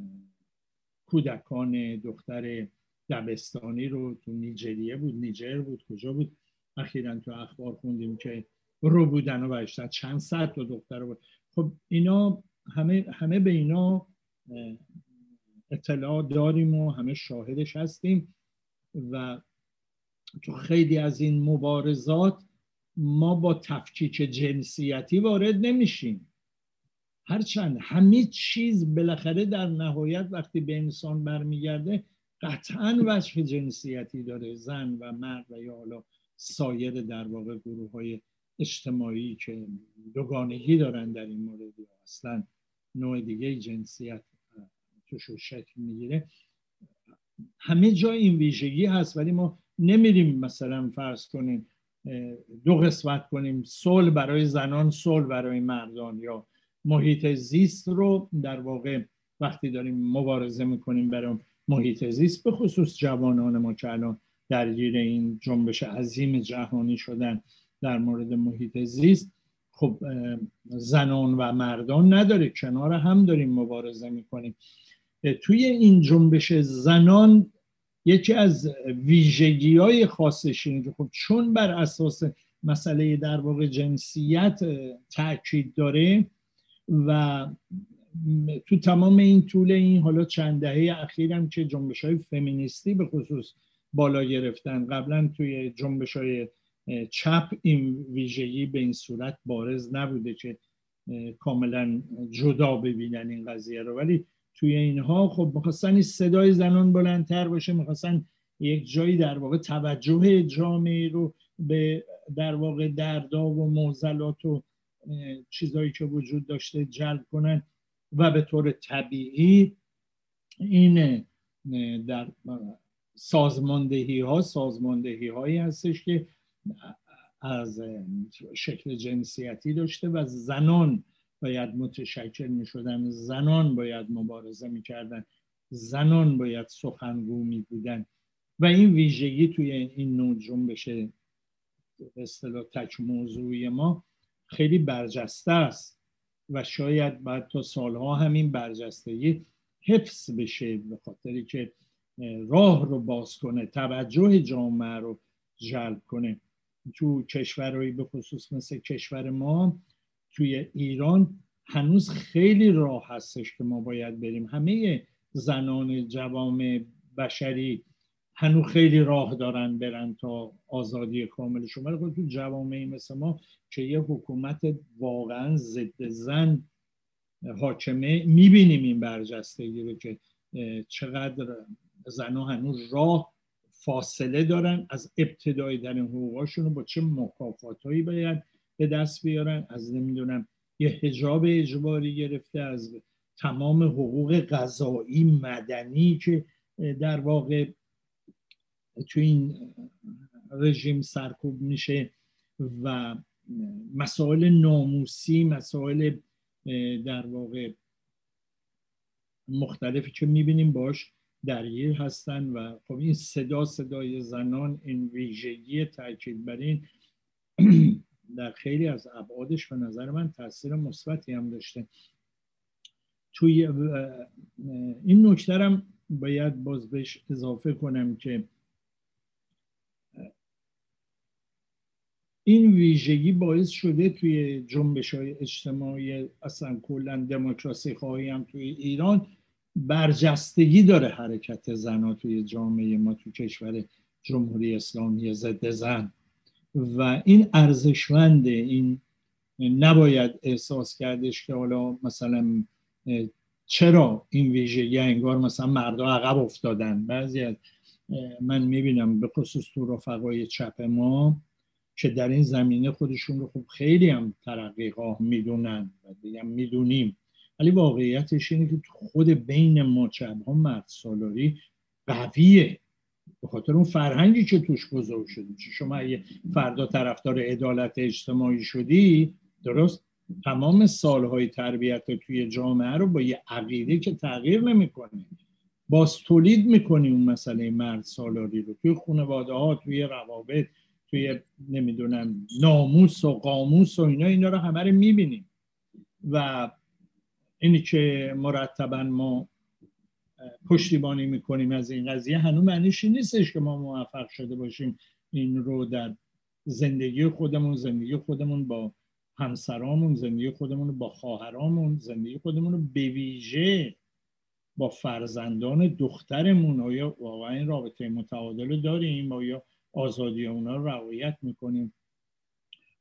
کودکان دختر دبستانی رو تو نیجریه بود نیجر بود کجا بود؟ اخیرا تو اخبار خوندیم که رو بودن و برشتن. چند صد تا دختر بود خب اینا همه, همه به اینا اطلاع داریم و همه شاهدش هستیم و تو خیلی از این مبارزات ما با تفکیک جنسیتی وارد نمیشیم. هرچند همه چیز بالاخره در نهایت وقتی به انسان برمیگرده قطعا وجه جنسیتی داره زن و مرد و یا حالا سایر در واقع گروه های اجتماعی که دوگانگی دارن در این مورد یا اصلا نوع دیگه جنسیت توش شکل می‌گیره. همه جا این ویژگی هست ولی ما نمیریم مثلا فرض کنیم دو قسمت کنیم صلح برای زنان صلح برای مردان. یا محیط زیست رو در واقع وقتی داریم مبارزه می‌کنیم برای محیط زیست به خصوص جوانان ما که الان درگیر این جنبش عظیم جهانی شدن. در مورد محیط زیست خب زنان و مردان نداره کنار هم داریم مبارزه می‌کنیم. توی این جنبش زنان یکی از ویژگی های خاصش اینه خب چون بر اساس مسئله در واقع جنسیت تاکید داره و تو تمام این طول این حالا چند دهه اخیرم که جنبش های فمینیستی به خصوص بالا گرفتن قبلا توی جنبش های چپ این ویژگی به این صورت بارز نبوده که کاملا جدا ببینن این قضیه رو. ولی توی اینها خب می‌خواستن صدای زنان بلندتر باشه می‌خواستن یک جایی در واقع توجه جامعه رو به در واقع دردا و معضلات و چیزهایی که وجود داشته جلب کنن. و به طور طبیعی این در سازماندهی ها سازماندهی هایی هستش که از شکل جنسیتی داشته و زنان باید متشکل می شدن زنان باید مبارزه می کردن زنان باید سخنگو می بودن. و این ویژگی توی این نوع جنبش به اصطلاح تک موضوعی ما خیلی برجسته است. و شاید بعد تا سالها همین برجستگی حفظ بشه به خاطری که راه رو باز کنه توجه جامعه رو جلب کنه. تو کشورهایی به خصوص مثل کشور ما توی ایران هنوز خیلی راه هستش که ما باید بریم. همه زنان جوام بشری هنوز خیلی راه دارن برن تا آزادی کاملشون ولی خب تو جوامعی مثل ما که یه حکومت واقعا ضد زن حاکمه می‌بینیم این برجستگی رو که چقدر زنها هنوز راه فاصله دارن از ابتدای در حقوقاشون رو با چه مکافاتهایی باید به دست بیارن؟ از نمی‌دونم یه حجاب اجباری گرفته از تمام حقوق غذایی مدنی که در واقع تو این رژیم سرکوب میشه و مسائل ناموسی مسائل در واقع مختلفی که می‌بینیم باش درگیر هستن و خب این صدا صدای زنان این ویژگی تاکید بر این در خیلی از ابعادش به نظر من تاثیر مثبتی هم داشته. توی این نکته باید باز بهش اضافه کنم که این ویژگی باعث شده توی جنبش های اجتماعی اصلا کلا دموکراسی خواهی هم توی ایران برجستگی داره حرکت زنها توی جامعه ما توی کشور جمهوری اسلامی ضد زن. و این ارزشمنده. این نباید احساس کردش که حالا مثلا چرا این ویژگی انگار مثلا مردا عقب افتادن؟ بعضی از من می‌بینم به خصوص تو رفقای چپ ما که در این زمینه خودشون رو خب خیلی هم ترقی می‌دونن و دیگه می‌دونیم. ولی واقعیتش اینه که خود بین ما چپ ها مرد سالاری قویه. به خاطر اون فرهنگی که توش بزرگ شدی. چه شما اگه فردا طرفدار عدالت اجتماعی شدی درست تمام سالهای تربیت توی جامعه رو با یه عقیده که تغییر نمی‌کنه. باز تولید می‌کنی اون مسئله مرد سالاری رو. توی خانواده ها توی روابط توی نمی‌دونم ناموس و قاموس و اینا اینا رو همه رو می‌بینیم و اینی که مرتبا ما پشتیبانی می‌کنیم از این قضیه. هنوز معنیش نیستش که ما موفق شده باشیم این رو در زندگی خودمون زندگی خودمون با همسرامون زندگی خودمون با خواهرامون زندگی خودمون به ویژه با فرزندان دخترمون. آیا واقعا این رابطه متعادل داریم؟ آیا آزادی اونا رو رعایت می‌کنیم؟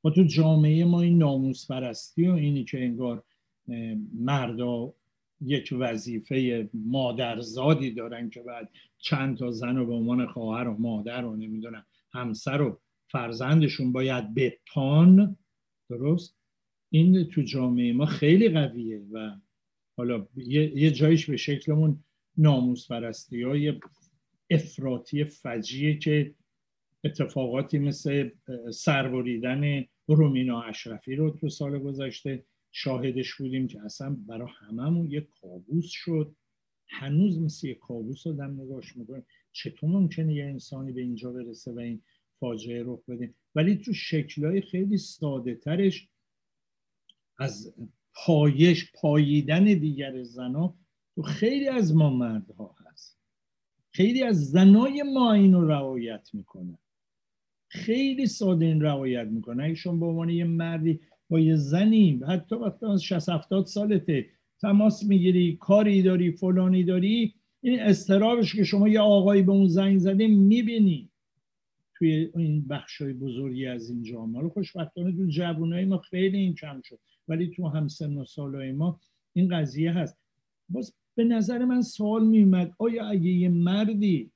و تو جامعه ما این ناموس پرستی و اینی که انگار مردا یک وظیفه مادرزادی دارن که بعد چند تا زن رو به عنوان خواهر و مادر و نمی‌دونم همسر و فرزندشون باید بپان درست؟ این تو جامعه ما خیلی قویه و حالا یه, جایش به شکلمون ناموس پرستی های افراطی فجیه که اتفاقاتی مثل سربریدن رومینا اشرفی رو تو سال گذشته شاهدش بودیم که اصلا برای هممون یه کابوس شد. هنوز مثل یه کابوس آدم نگاش می‌کنه چطور ممکنه یه انسانی به اینجا برسه و این فاجعه رخ بده؟ ولی تو شکلهای خیلی ساده ترش از پایش پاییدن دیگر زنا تو خیلی از ما مردها هست. خیلی از زنای ما اینو رعایت می‌کنن. خیلی ساده این رعایت می‌کنن. اگه شما به عنوان یه مردی با یه زنی. حتی وقتی از 60 70 سالته. تماس می‌گیری کاری داری فلانی داری. این استرابش که شما یه آقایی به اون زنگ زده می‌بینی. توی این بخشای بزرگی از این جامعه. رو خوشبختانه تو جوانای ما خیلی این کم شد. ولی تو همسن و سالهای ما این قضیه هست. باز به نظر من سوال میومد آیا اگه یه مردی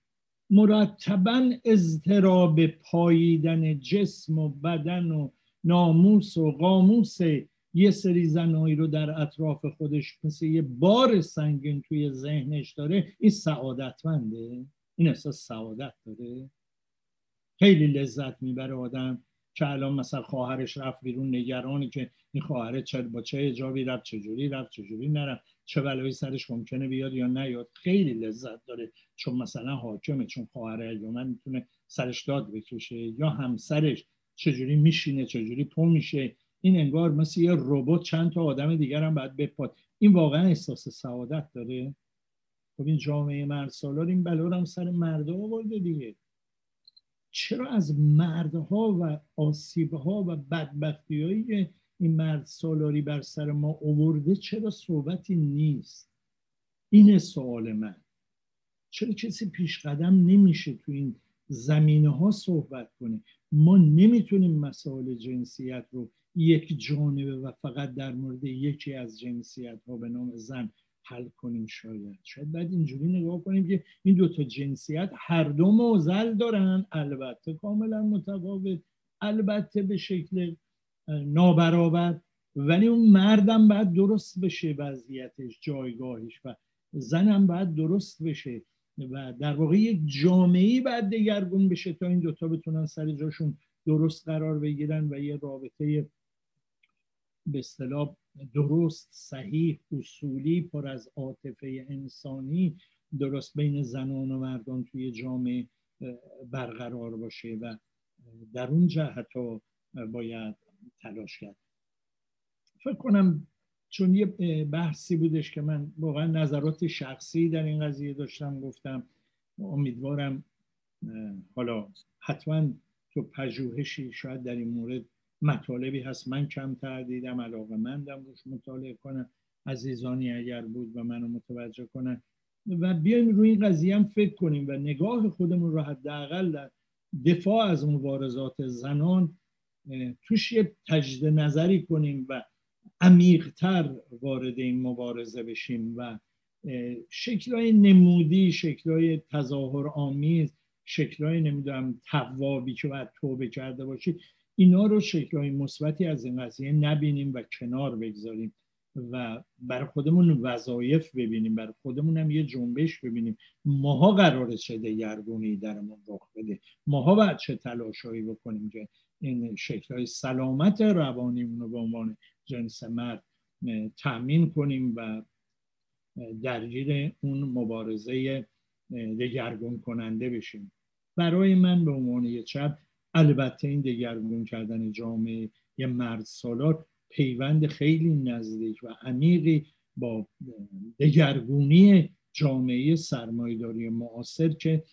مرتبا اضطراب پاییدن جسم و بدن و ناموس و قاموس یه سری زنهایی رو در اطراف خودش مثل یه بار سنگین توی ذهنش داره این سعادتمنده؟ این احساس سعادت داره؟ خیلی لذت می‌بره آدم که الان مثلا خواهرش رفت بیرون نگرانی که این خواهر چه با چه اجابی رفت چجوری رفت چجوری نرفت چه بلایی سرش ممکنه بیاد یا نیاد؟ خیلی لذت داره. چون مثلا حاکمه چون خواهر من می‌تونه سرش داد بکشه یا همسرش چجوری میشینه چجوری پو میشه. این انگار مثل یه ربات چند تا آدم دیگر هم باید بپاد. این واقعا احساس سعادت داره. خب این جامعه مرد این بلا هم سر مرده آورده دیگه. چرا از مردها و آسیبها و بدبختی هایی این مرد سالاری بر سر ما آورده چرا صحبتی نیست؟ این سوال من. چرا کسی پیش قدم نمیشه تو این زمینه ها صحبت کنه. ما نمی‌تونیم مسائل جنسیت رو یک جانبه و فقط در مورد یکی از جنسیت ها به نام زن حل کنیم شاید. شاید بعد اینجوری نگاه کنیم که این دوتا جنسیت هر دو موزل دارن البته کاملا متفاوت البته به شکل نابرابر ولی اون مردم باید درست بشه وضعیتش جایگاهش و زنم باید درست بشه. و در واقع یک جامعه باید دگرگون بشه تا این دوتا بتونن سر جاشون درست قرار بگیرن و یه رابطه به اصطلاح درست صحیح اصولی پر از عاطفه انسانی درست بین زنان و مردان توی جامعه برقرار باشه و در اون جهت ها باید تلاش کرد. فکر کنم چون یه بحثی بودش که من واقعا نظرات شخصی در این قضیه داشتم گفتم امیدوارم حالا حتما تو پژوهشی شاید در این مورد مطالبی هست. من کمتر دیدم علاقه مندم روش مطالعه کنم. عزیزانی اگر بود و منو متوجه کنن. و بیایم روی این قضیه هم فکر کنیم و نگاه خودمون رو حداقل در دفاع از مبارزات زنان توش یه تجدید نظری کنیم و عمیقتر وارد این مبارزه بشیم و شکلهای نمودی شکلهای تظاهر آمیز شکلهای نمی‌دونم توابی که باید توبه کرده باشید اینا رو شکلهای مثبتی از این قضیه نبینیم و کنار بگذاریم. و بر خودمون وظایف ببینیم بر خودمون هم یه جنبش ببینیم. ماها قراره چه دگرگونی درمون رخ بده؟ ماها باید چه تلاشایی بکنیم که این شکلهای سلامت روانیمون رو به عنوان جنس مرد تأمین کنیم و درگیر اون مبارزه دگرگون کننده بشیم. برای من به عنوان یه چپ البته این دگرگون کردن جامعه یه مرد سالار پیوند خیلی نزدیک و عمیقی با دگرگونی جامعه سرمایداری معاصر که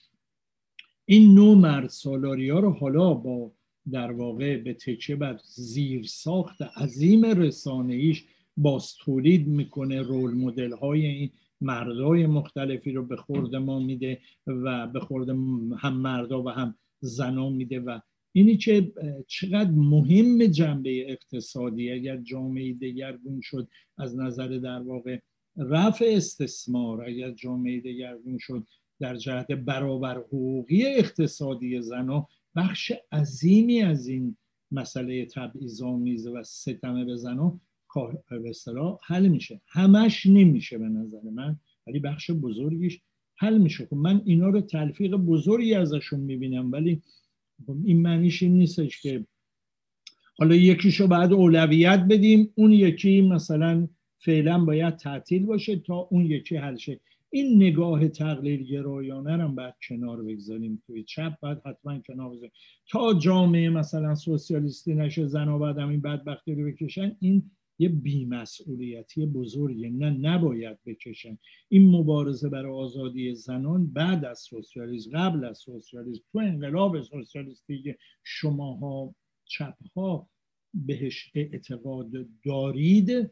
این نوع مرد سالاری ها رو حالا با در واقع به تکیه بر زیر ساخت عظیم رسانه ایش باز تولید می‌کنه رول مدل های این مردای مختلفی رو به خورد ما میده و به خورد هم مردا و هم زنا میده و اینی که چقدر مهم جنبه اقتصادی اگر جامعه دگرگون شد از نظر در واقع رفع استثمار اگر جامعه دگرگون شد در جهت برابر حقوقی اقتصادی زنا بخش عظیمی از این مسئله تبعیض‌آمیز و ستمه به زنا به حل میشه. همش نمیشه به نظر من ولی بخش بزرگیش حل میشه. خب من اینا رو تلفیق بزرگی ازشون می‌بینم ولی این معنیش این نیستش که حالا یکیشو بعد اولویت بدیم اون یکی مثلا فعلا باید تعطیل باشه تا اون یکی حل شه. این نگاه تقلیل گرایانه هم باید کنار بگذاریم توی چپ باید حتما کنار بگذاریم. تا جامعه مثلا سوسیالیستی نشه زن و بعد این بدبختی رو بکشن این یه بیمسئولیتی بزرگه نه نباید بکشن. این مبارزه برای آزادی زنان بعد از سوسیالیسم قبل از سوسیالیسم تو انقلاب سوسیالیستی که شماها چپها بهش اعتقاد دارید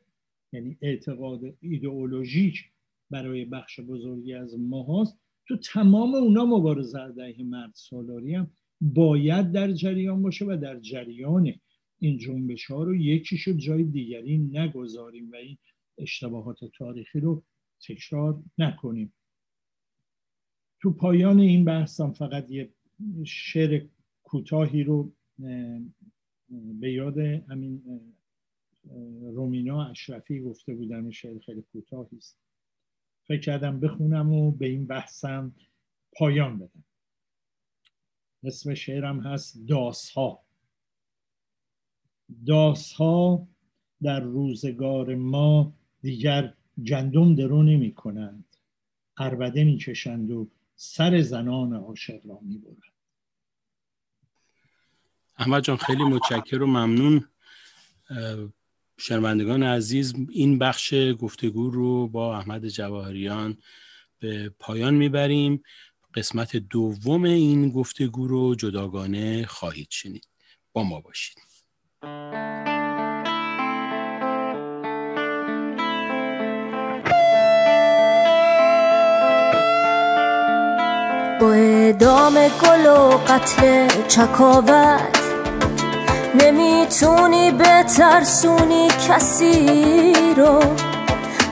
یعنی اعتقاد ایدئولوژیک برای بخش بزرگی از ما هست تو تمام اونا مبارزه علیه مرد سالاری هم باید در جریان باشه و در جریان این جنبش ها رو یکیشو جای دیگری نگذاریم و این اشتباهات تاریخی رو تکرار نکنیم. تو پایان این بحثم فقط یه شعر کوتاهی رو به یاد همین رومینا اشرفی گفته بودم شعر خیلی کوتاهی است. فکر کردم بخونم و به این بحثم پایان بدم. اسم شعرم هست داسها داس ها در روزگار ما دیگر جندم درو نمی کنند. عربده می کشند و سر زنان عاشق را می برند. احمد جان خیلی متشکر و ممنون. شنوندگان عزیز این بخش گفتگو رو با احمد جواهریان به پایان می‌بریم. قسمت دوم این گفتگو رو جداگانه خواهید شنید. با ما باشید. با ادام گل و قتل چکاوت نمی‌تونی بترسونی کسی رو.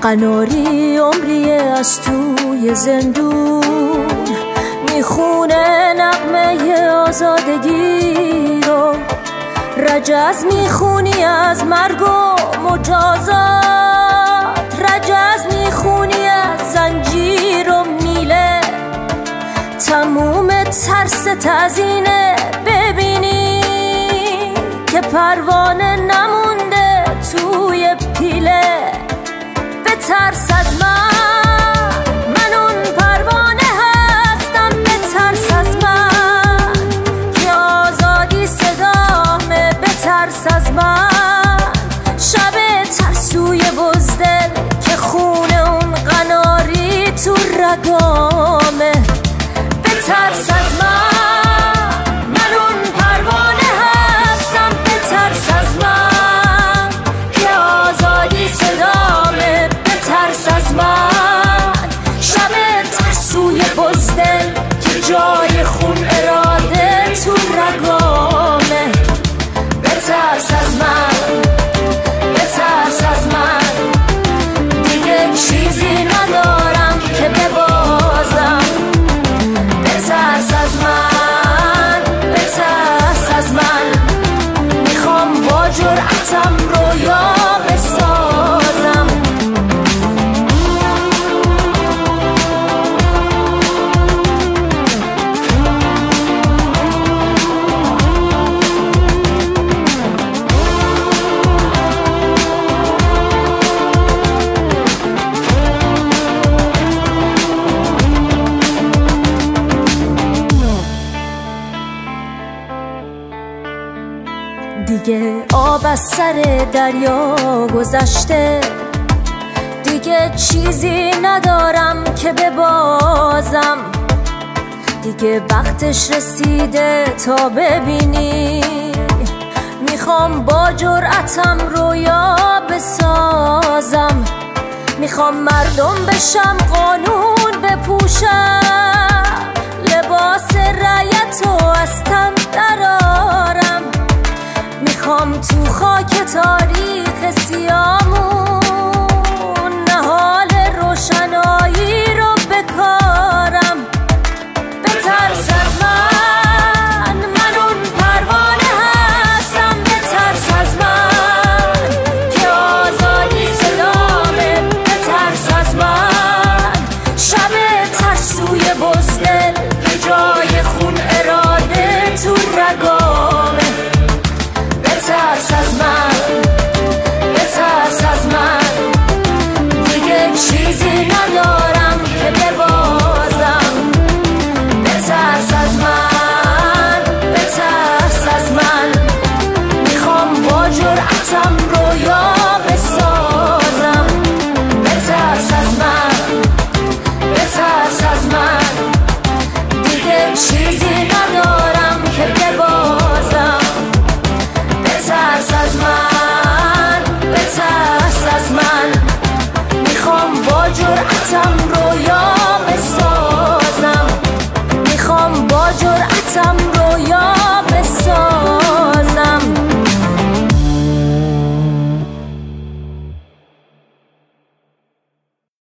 قناری عمری از توی زندون می‌خونه نقمه آزادگی. رجز می‌خونی از مرگ و مجازات. رجز می‌خونی از زنجیر و میله. تموم ترس تزینه ببینی که پروانه نمونده توی پیله. به ترس از من. رگامه به ترس چیزی ندارم که ببازم. دیگه وقتش رسیده تا ببینی. می‌خوام با جرعتم رویا بسازم. می‌خوام مردم بشم قانون بپوشم. لباس رعیت و از تن درارم می‌خوام تو خاک تاریخ سیامون روشنایی